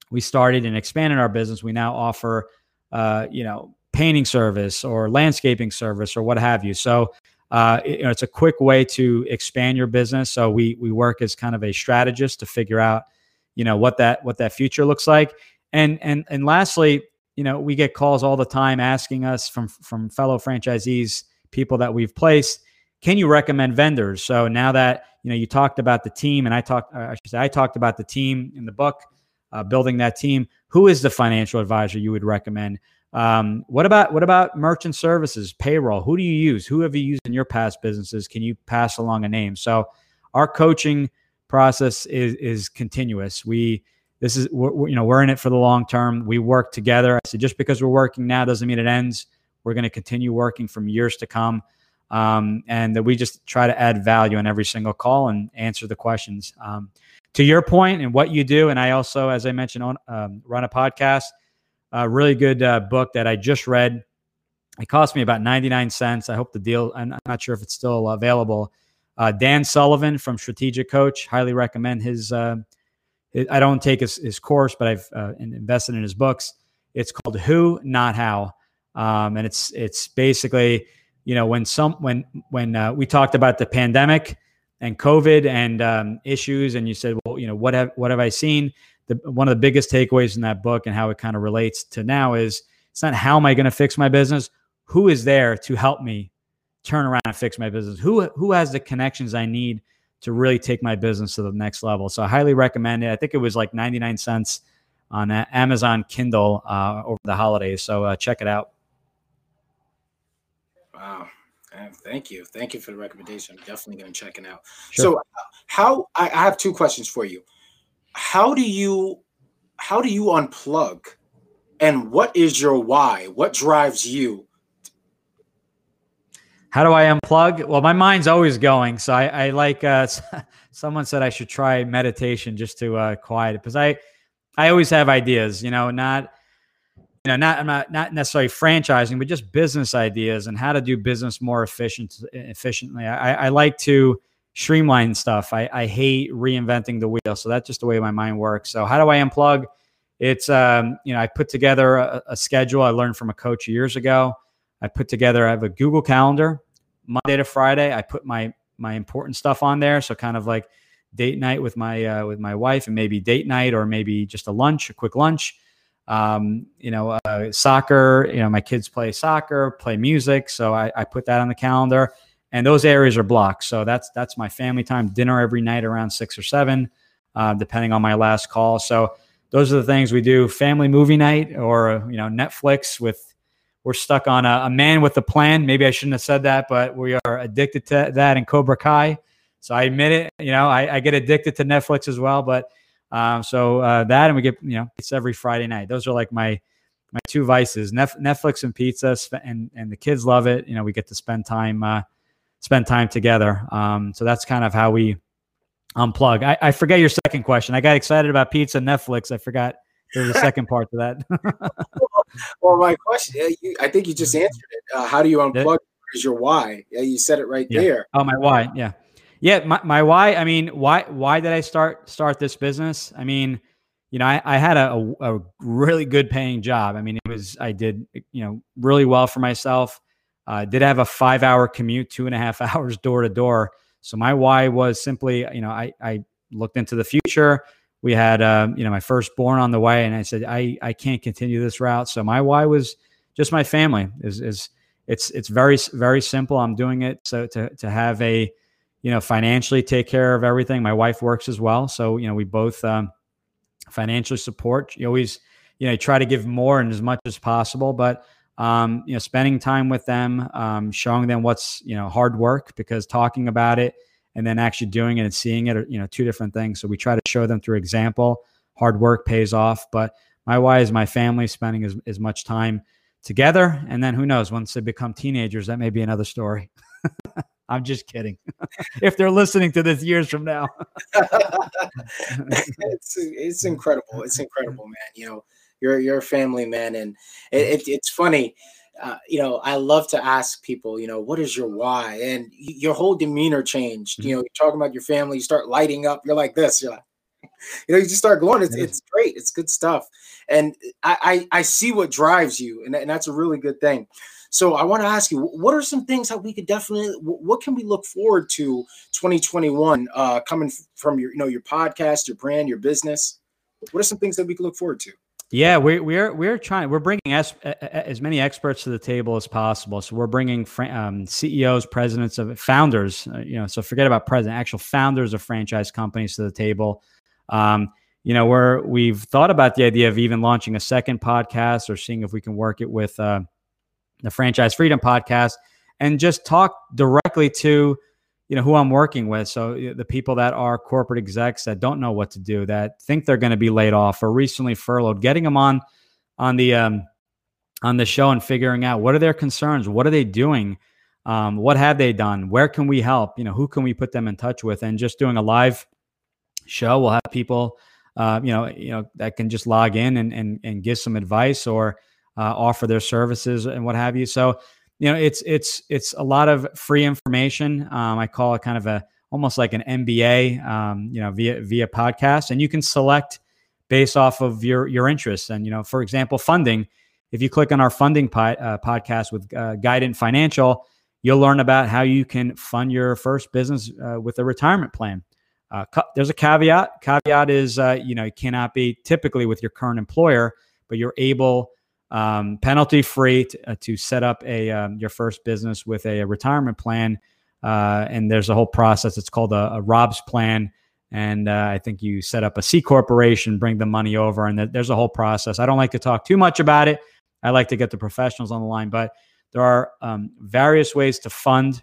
we started and expanded our business. We now offer, uh, you know, painting service or landscaping service or what have you. So, uh, it, you know, it's a quick way to expand your business. So we we work as kind of a strategist to figure out, you know, what that what that future looks like. And and and lastly, you know, we get calls all the time asking us from from fellow franchisees, people that we've placed, can you recommend vendors? So now that you know you talked about the team, and I talked, I should say, I talked about the team in the book uh, building that team. Who is the financial advisor you would recommend? Um, what about what about merchant services, payroll? Who do you use? Who have you used in your past businesses? Can you pass along a name? So our coaching process is is continuous. We this is we're, you know we're in it for the long term. We work together. I said just because we're working now doesn't mean it ends. We're going to continue working from years to come. Um, and that we just try to add value in every single call and answer the questions. Um, to your point and what you do, and I also, as I mentioned, on um, run a podcast. A really good uh, book that I just read. It cost me about 99 cents. I hope the deal, I'm not sure if it's still available. Uh, Dan Sullivan from Strategic Coach, highly recommend his. Uh, I don't take his, his course, but I've uh, invested in his books. It's called Who, Not How, um, and it's it's basically you know when some when when uh, we talked about the pandemic and COVID and um, issues, and you said, well, you know, what have what have I seen? The, one of the biggest takeaways in that book and how it kind of relates to now is it's not how am I going to fix my business. Who is there to help me turn around and fix my business? Who who has the connections I need to really take my business to the next level? So I highly recommend it. I think it was like 99 cents on Amazon Kindle uh, over the holidays. So uh, check it out. Wow. Thank you. Thank you for the recommendation. I'm definitely going to check it out. Sure. So how I, I have two questions for you. How do you how do you unplug? And what is your why? What drives you how do I unplug? Well, my mind's always going. So I, I like, uh, someone said I should try meditation just to uh, quiet it because I, I always have ideas, you know, not, you know, not, I'm not, not necessarily franchising, but just business ideas and how to do business more efficient, efficiently. I, I like to streamline stuff. I, I hate reinventing the wheel. So that's just the way my mind works. So how do I unplug? It's, um, you know, I put together a, a schedule I learned from a coach years ago. I put together, I have a Google Calendar, Monday to Friday. I put my my important stuff on there. So kind of like date night with my uh, with my wife, and maybe date night, or maybe just a lunch, a quick lunch. Um, you know, uh, soccer. You know, my kids play soccer, play music, so I, I put that on the calendar, and those areas are blocked. So that's that's my family time. Dinner every night around six or seven, uh, depending on my last call. So those are the things we do: family movie night, or you know, Netflix with we're stuck on a, a, man with a plan. Maybe I shouldn't have said that, but we are addicted to that in Cobra Kai. So I admit it. You know, I, I get addicted to Netflix as well. But um, so uh, that, and we get you know, it's every Friday night. Those are like my my two vices: Netflix and pizza. And and the kids love it. You know, we get to spend time uh, spend time together. Um, so that's kind of how we unplug. I, I forget your second question. I got excited about pizza, Netflix. I forgot there's a second part to that. well, my question, you, I think you just answered it. Uh, how do you unplug? Is your why? Yeah, you said it right yeah. there. Oh, my why. Yeah, yeah. My, my why. I mean, why why did I start start this business? I mean, you know, I, I had a, a, a really good paying job. I mean, it was I did you know really well for myself. I uh, did have a five hour commute, two and a half hours door to door. So my why was simply, you know, I I looked into the future we had uh, you know my firstborn on the way and i said i i can't continue this route so my why was just my family is is it's it's very very simple i'm doing it so to to have a you know financially take care of everything. My wife works as well. So you know we both um, financially support. You always you know try to give more and as much as possible. But um, you know spending time with them um, showing them what's you know hard work because talking about it and then actually doing it and seeing it are you know two different things. So we try to show them through example. Hard work pays off. But my why is my family spending as, as much time together. And then who knows once they become teenagers that may be another story i'm just kidding if they're listening to this years from now it's, it's incredible it's incredible man you know you're you're a family man and it, it, it's funny uh, you know, I love to ask people, you know, what is your why? And your whole demeanor changed. You know, you're talking about your family, you start lighting up. You're like this. You're like, you know, you just start glowing. It's, it's great. It's good stuff. And I, I, I see what drives you, and, and that's a really good thing. So I want to ask you, what are some things that we could definitely, what can we look forward to 2021 uh, coming from your, you know, your podcast, your brand, your business? What are some things that we can look forward to? Yeah, we, we're we're trying. We're bringing as as many experts to the table as possible. So we're bringing um, CEOs, presidents of founders. Uh, you know, so forget about president, actual founders of franchise companies to the table. Um, you know, we're we've thought about the idea of even launching a second podcast or seeing if we can work it with uh, the Franchise Freedom podcast and just talk directly to you know who I'm working with. So the people that are corporate execs that don't know what to do, that think they're going to be laid off or recently furloughed, getting them on on the um, on the show and figuring out what are their concerns, what are they doing, Um, what have they done? Where can we help? You know, who can we put them in touch with? And just doing a live show, we'll have people, uh, you know, you know that can just log in and and, and give some advice or uh, offer their services and what have you. So, you know, it's it's it's a lot of free information. Um, I call it kind of a almost like an MBA, um, you know, via via podcast, and you can select based off of your your interests. And you know, for example, funding. If you click on our funding uh, podcast with uh, Guidant Financial, you'll learn about how you can fund your first business uh, with a retirement plan. Uh, there's a caveat. Caveat is uh, you know you cannot be typically with your current employer, but you're able um, penalty free to, uh, to, set up a um, your first business with a, a retirement plan. Uh, and there's a whole process. It's called a, a ROBS plan. And uh, I think you set up a C corporation, bring the money over, and th- there's a whole process. I don't like to talk too much about it. I like to get the professionals on the line, but there are um, various ways to fund.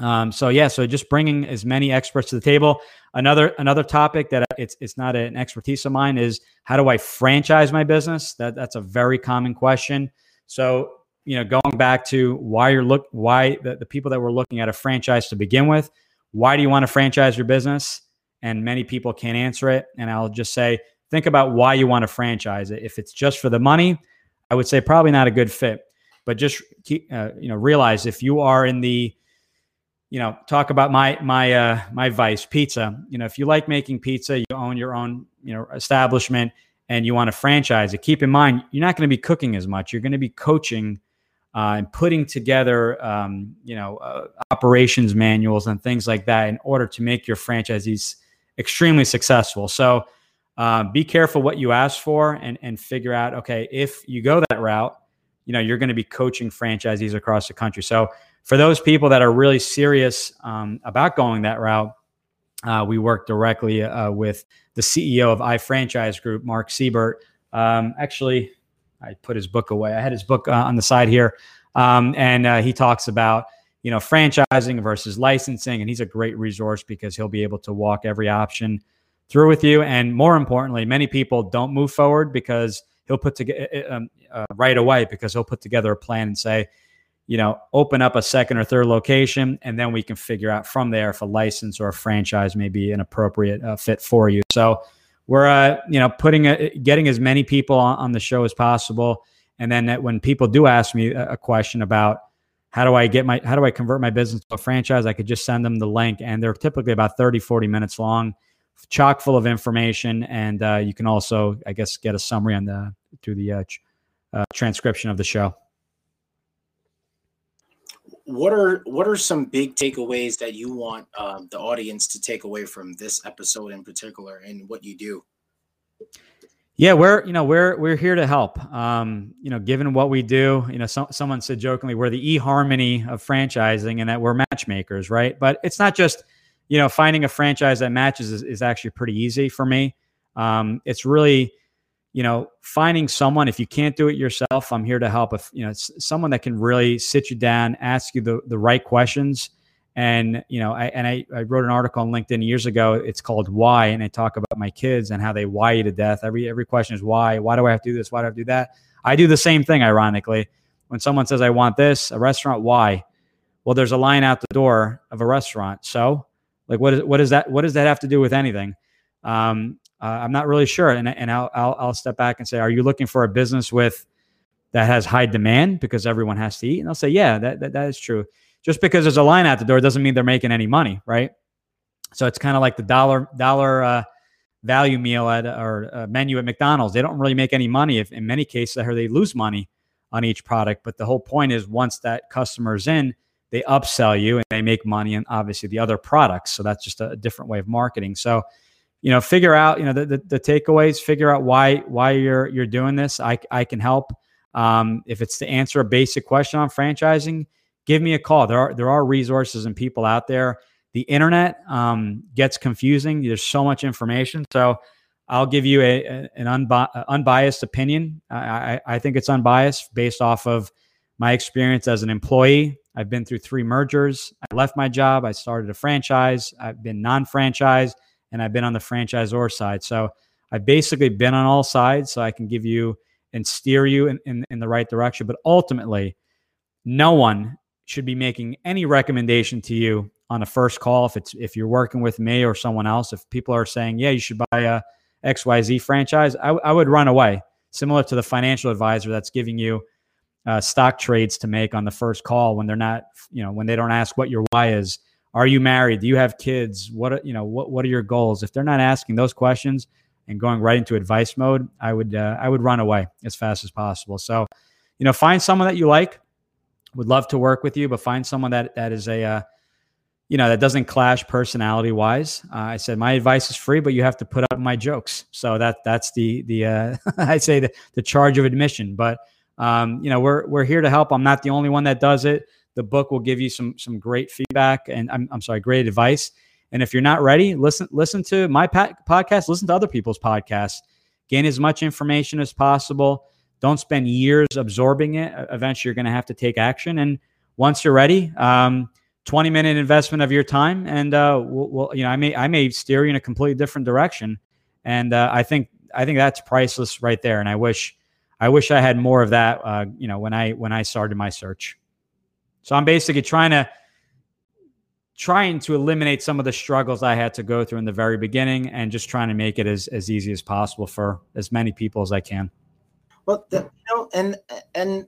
Um, so yeah, so just bringing as many experts to the table. Another another topic that it's it's not an expertise of mine is how do I franchise my business? That that's a very common question. So you know, going back to why you're look why the, the people that were looking at a franchise to begin with, why do you want to franchise your business? And many people can't answer it. And I'll just say, think about why you want to franchise it. If it's just for the money, I would say probably not a good fit. But just keep, uh, you know, realize if you are in the you know, talk about my my uh, my vice pizza. You know, if you like making pizza, you own your own you know establishment, and you want to franchise it. Keep in mind, you're not going to be cooking as much. You're going to be coaching uh, and putting together, um, you know, uh, operations manuals and things like that in order to make your franchisees extremely successful. So, uh, be careful what you ask for, and and figure out, okay, if you go that route, you know, you're going to be coaching franchisees across the country. So for those people that are really serious um, about going that route, uh, we work directly uh, with the CEO of iFranchise Group, Mark Siebert. Um, actually, I put his book away. I had his book uh, on the side here, um, and uh, he talks about you know franchising versus licensing, and he's a great resource because he'll be able to walk every option through with you. And more importantly, many people don't move forward because he'll put together um, uh, right away because he'll put together a plan and say, you know, open up a second or third location, and then we can figure out from there if a license or a franchise may be an appropriate uh, fit for you. So we're, uh, you know, putting a, getting as many people on, on, the show as possible, and then when people do ask me a, a question about how do I get my, how do I convert my business to a franchise, I could just send them the link, and they're typically about 30, 40 minutes long, chock full of information, and uh, you can also, I guess, get a summary on the through the uh, uh, transcription of the show what are what are some big takeaways that you want um, the audience to take away from this episode in particular and what you do? Yeah we're you know we're we're here to help. Um, you know given what we do you know so, someone said jokingly we're the eharmony of franchising and that we're matchmakers right? But it's not just you know finding a franchise that matches is, is actually pretty easy for me. Um, it's really you know, finding someone, if you can't do it yourself, I'm here to help. If, you know, someone that can really sit you down, ask you the, the right questions. And, you know, I, and I, I wrote an article on LinkedIn years ago. It's called Why. And I talk about my kids and how they why you to death. Every, every question is why, why do I have to do this? Why do I have to do that? I do the same thing, ironically. When someone says, I want this, a restaurant, why? Well, there's a line out the door of a restaurant. So like, what is, what is that? What does that have to do with anything? Um, uh, I'm not really sure. And, and I'll, I'll, I'll step back and say, are you looking for a business with that has high demand because everyone has to eat? And I'll say, yeah, that, that, that is true. Just because there's a line out the door doesn't mean they're making any money, right? So it's kind of like the dollar dollar uh, value meal at or uh, menu at McDonald's. They don't really make any money. If in many cases, they lose money on each product. But the whole point is, once that customer's in, they upsell you and they make money and obviously the other products. So that's just a different way of marketing. So you know figure out you know the, the, the, takeaways figure out why why you're you're doing this. I, I can help. Um, if it's to answer a basic question on franchising give me a call. There are there are resources and people out there. The internet um, gets confusing. There's so much information. So i'll give you a, a an unbi- unbiased opinion. I, I think it's unbiased based off of my experience as an employee. I've been through three mergers. I left my job. I started a franchise. I've been non-franchised and I've been on the franchisor side. So I've basically been on all sides, so I can give you and steer you in, in, in the right direction. But ultimately, no one should be making any recommendation to you on a first call if it's if you're working with me or someone else if people are saying yeah you should buy a xyz franchise I, I would run away similar to the financial advisor that's giving you uh, stock trades to make on the first call when they're not you know when they don't ask what your why is are you married? Do you have kids? What are, you know what, what are your goals? If they're not asking those questions and going right into advice mode i would uh, i would run away as fast as possible. So you know find someone that you like. Would love to work with you but find someone that that is a uh, you know that doesn't clash personality wise uh, i said my advice is free but you have to put up my jokes. So that that's the the uh, i say the, the charge of admission. But um, you know we're we're here to help. I'm not the only one that does it the book will give you some some great feedback and i'm, I'm sorry great advice. And if you're not ready listen listen to my podcast listen to other people's podcasts. Gain as much information as possible. Don't spend years absorbing it. Eventually you're going to have to take action. And once you're ready um, 20 minute investment of your time and uh, we'll, we'll, you know i may i may steer you in a completely different direction. And uh, i think i think that's priceless right there. And i wish i wish i had more of that uh, you know when i when i started my search so i'm basically trying to trying to eliminate some of the struggles i had to go through in the very beginning and just trying to make it as, as easy as possible for as many people as i can well the, you know and and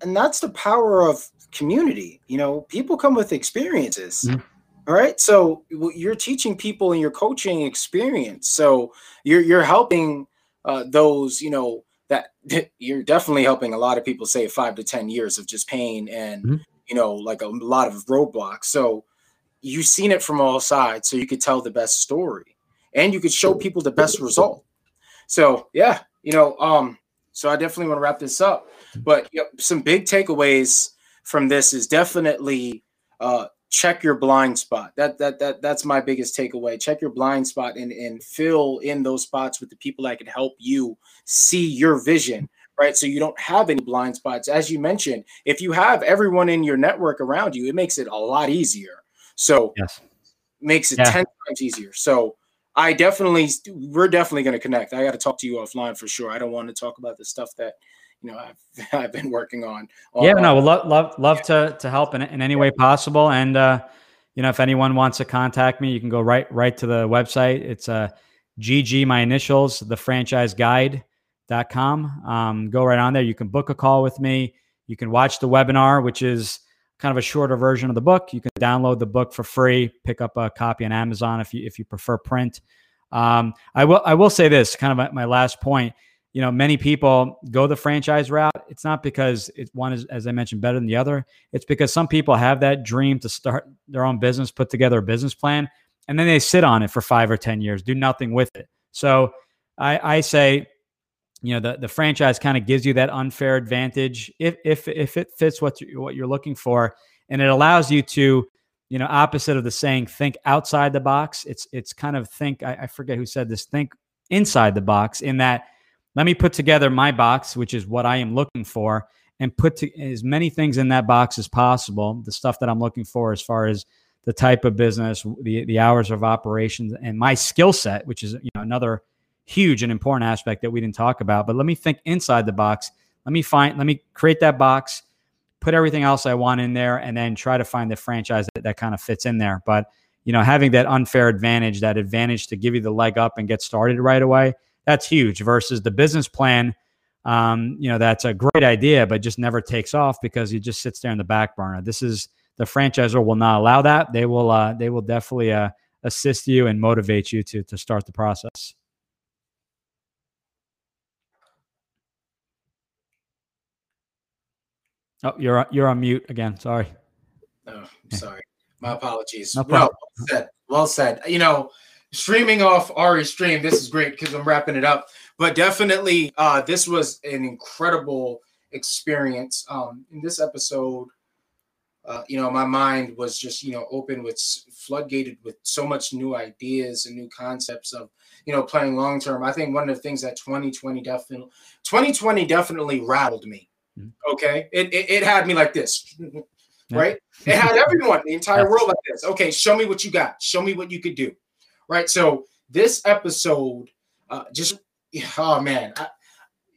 and that's the power of community. You know, people come with experiences. Mm-hmm. All right. So you're teaching people and you're coaching experience. So you're you're helping uh, those, you know, that you're definitely helping a lot of people save five to ten years of just pain and mm-hmm. you know, like a lot of roadblocks. So you've seen it from all sides, so you could tell the best story and you could show people the best result. So yeah, you know, um, so I definitely want to wrap this up. But you know, some big takeaways from this is definitely uh, check your blind spot. That that that that's my biggest takeaway. Check your blind spot and and fill in those spots with the people that can help you see your vision. Right. So you don't have any blind spots. As you mentioned, if you have everyone in your network around you, it makes it a lot easier. So yes. makes it yeah. 10 times easier. So I definitely we're definitely going to connect. I got to talk to you offline for sure. I don't want to talk about the stuff that you know I've I've been working on. Yeah, no, love love love yeah. to to help in, in any way possible. And uh, you know, if anyone wants to contact me, you can go right right to the website. It's uh GG my initials, the franchise guide.com. Um, go right on there. You can book a call with me. You can watch the webinar, which is kind of a shorter version of the book. You can download the book for free, pick up a copy on Amazon if you if you prefer print. Um, I will I will say this, kind of my last point you know, many people go the franchise route. It's not because it, one is, as I mentioned, better than the other. It's because some people have that dream to start their own business, put together a business plan, and then they sit on it for five or 10 years, do nothing with it. So I, I say, you know, the, the franchise kind of gives you that unfair advantage if, if, if it fits what, what you're looking for. And it allows you to, you know, opposite of the saying, think outside the box. It's, it's kind of think, I, I forget who said this, think inside the box in that let me put together my box, which is what I am looking for, and put to, as many things in that box as possible. The stuff that I'm looking for, as far as the type of business, the the hours of operations, and my skill set, which is you know another huge and important aspect that we didn't talk about. But let me think inside the box. Let me find. Let me create that box. Put everything else I want in there, and then try to find the franchise that, that kind of fits in there. But you know, having that unfair advantage, that advantage to give you the leg up and get started right away that's huge versus the business plan. Um, you know, that's a great idea, but just never takes off because it just sits there in the back burner. This is the franchisor will not allow that. They will, uh, they will definitely uh, assist you and motivate you to to start the process. Oh, you're you're on mute again. Sorry. Oh, sorry. My apologies. No problem. well said. Well said. You know, streaming off Ari stream. This is great because I'm wrapping it up. But definitely, uh, this was an incredible experience. Um, in this episode, uh, you know, my mind was just you know open with floodgated with so much new ideas and new concepts of you know playing long term. I think one of the things that 2020 definitely 2020 definitely rattled me. Mm-hmm. Okay, it, it, it had me like this. Right, it had everyone, the entire world like this. Okay, show me what you got. Show me what you could do right? So this episode, uh, just oh man, I,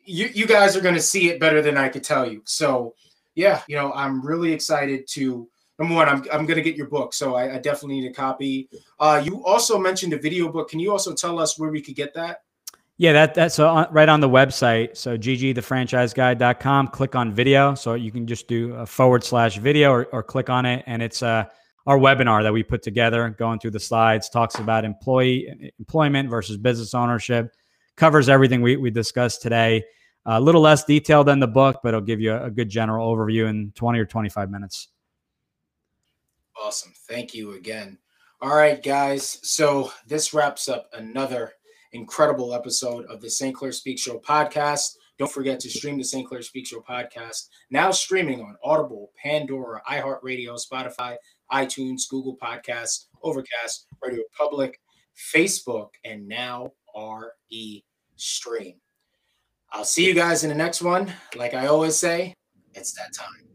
you you guys are gonna see it better than I could tell you. So yeah, you know, I'm really excited to number one, I'm, I'm gonna get your book, so I, I definitely need a copy. Uh, you also mentioned a video book. Can you also tell us where we could get that? Yeah, that that's on, right on the website. So ggthefranchiseguide.com. Click on video, so you can just do a forward slash video or, or click on it, and it's uh, our webinar that we put together, going through the slides, talks about employee employment versus business ownership, covers everything we we discussed today. A little less detailed than the book, but it'll give you a, a good general overview in 20 or 25 minutes. Awesome. Thank you again. All right, guys. So this wraps up another incredible episode of the St. Clair Speak Show podcast. Don't forget to stream the St. Clair Speak Show podcast, now streaming on Audible, Pandora, iHeartRadio, Spotify, iTunes, Google Podcasts, Overcast, Radio Public, Facebook, and now RE Stream. I'll see you guys in the next one. Like I always say, it's that time.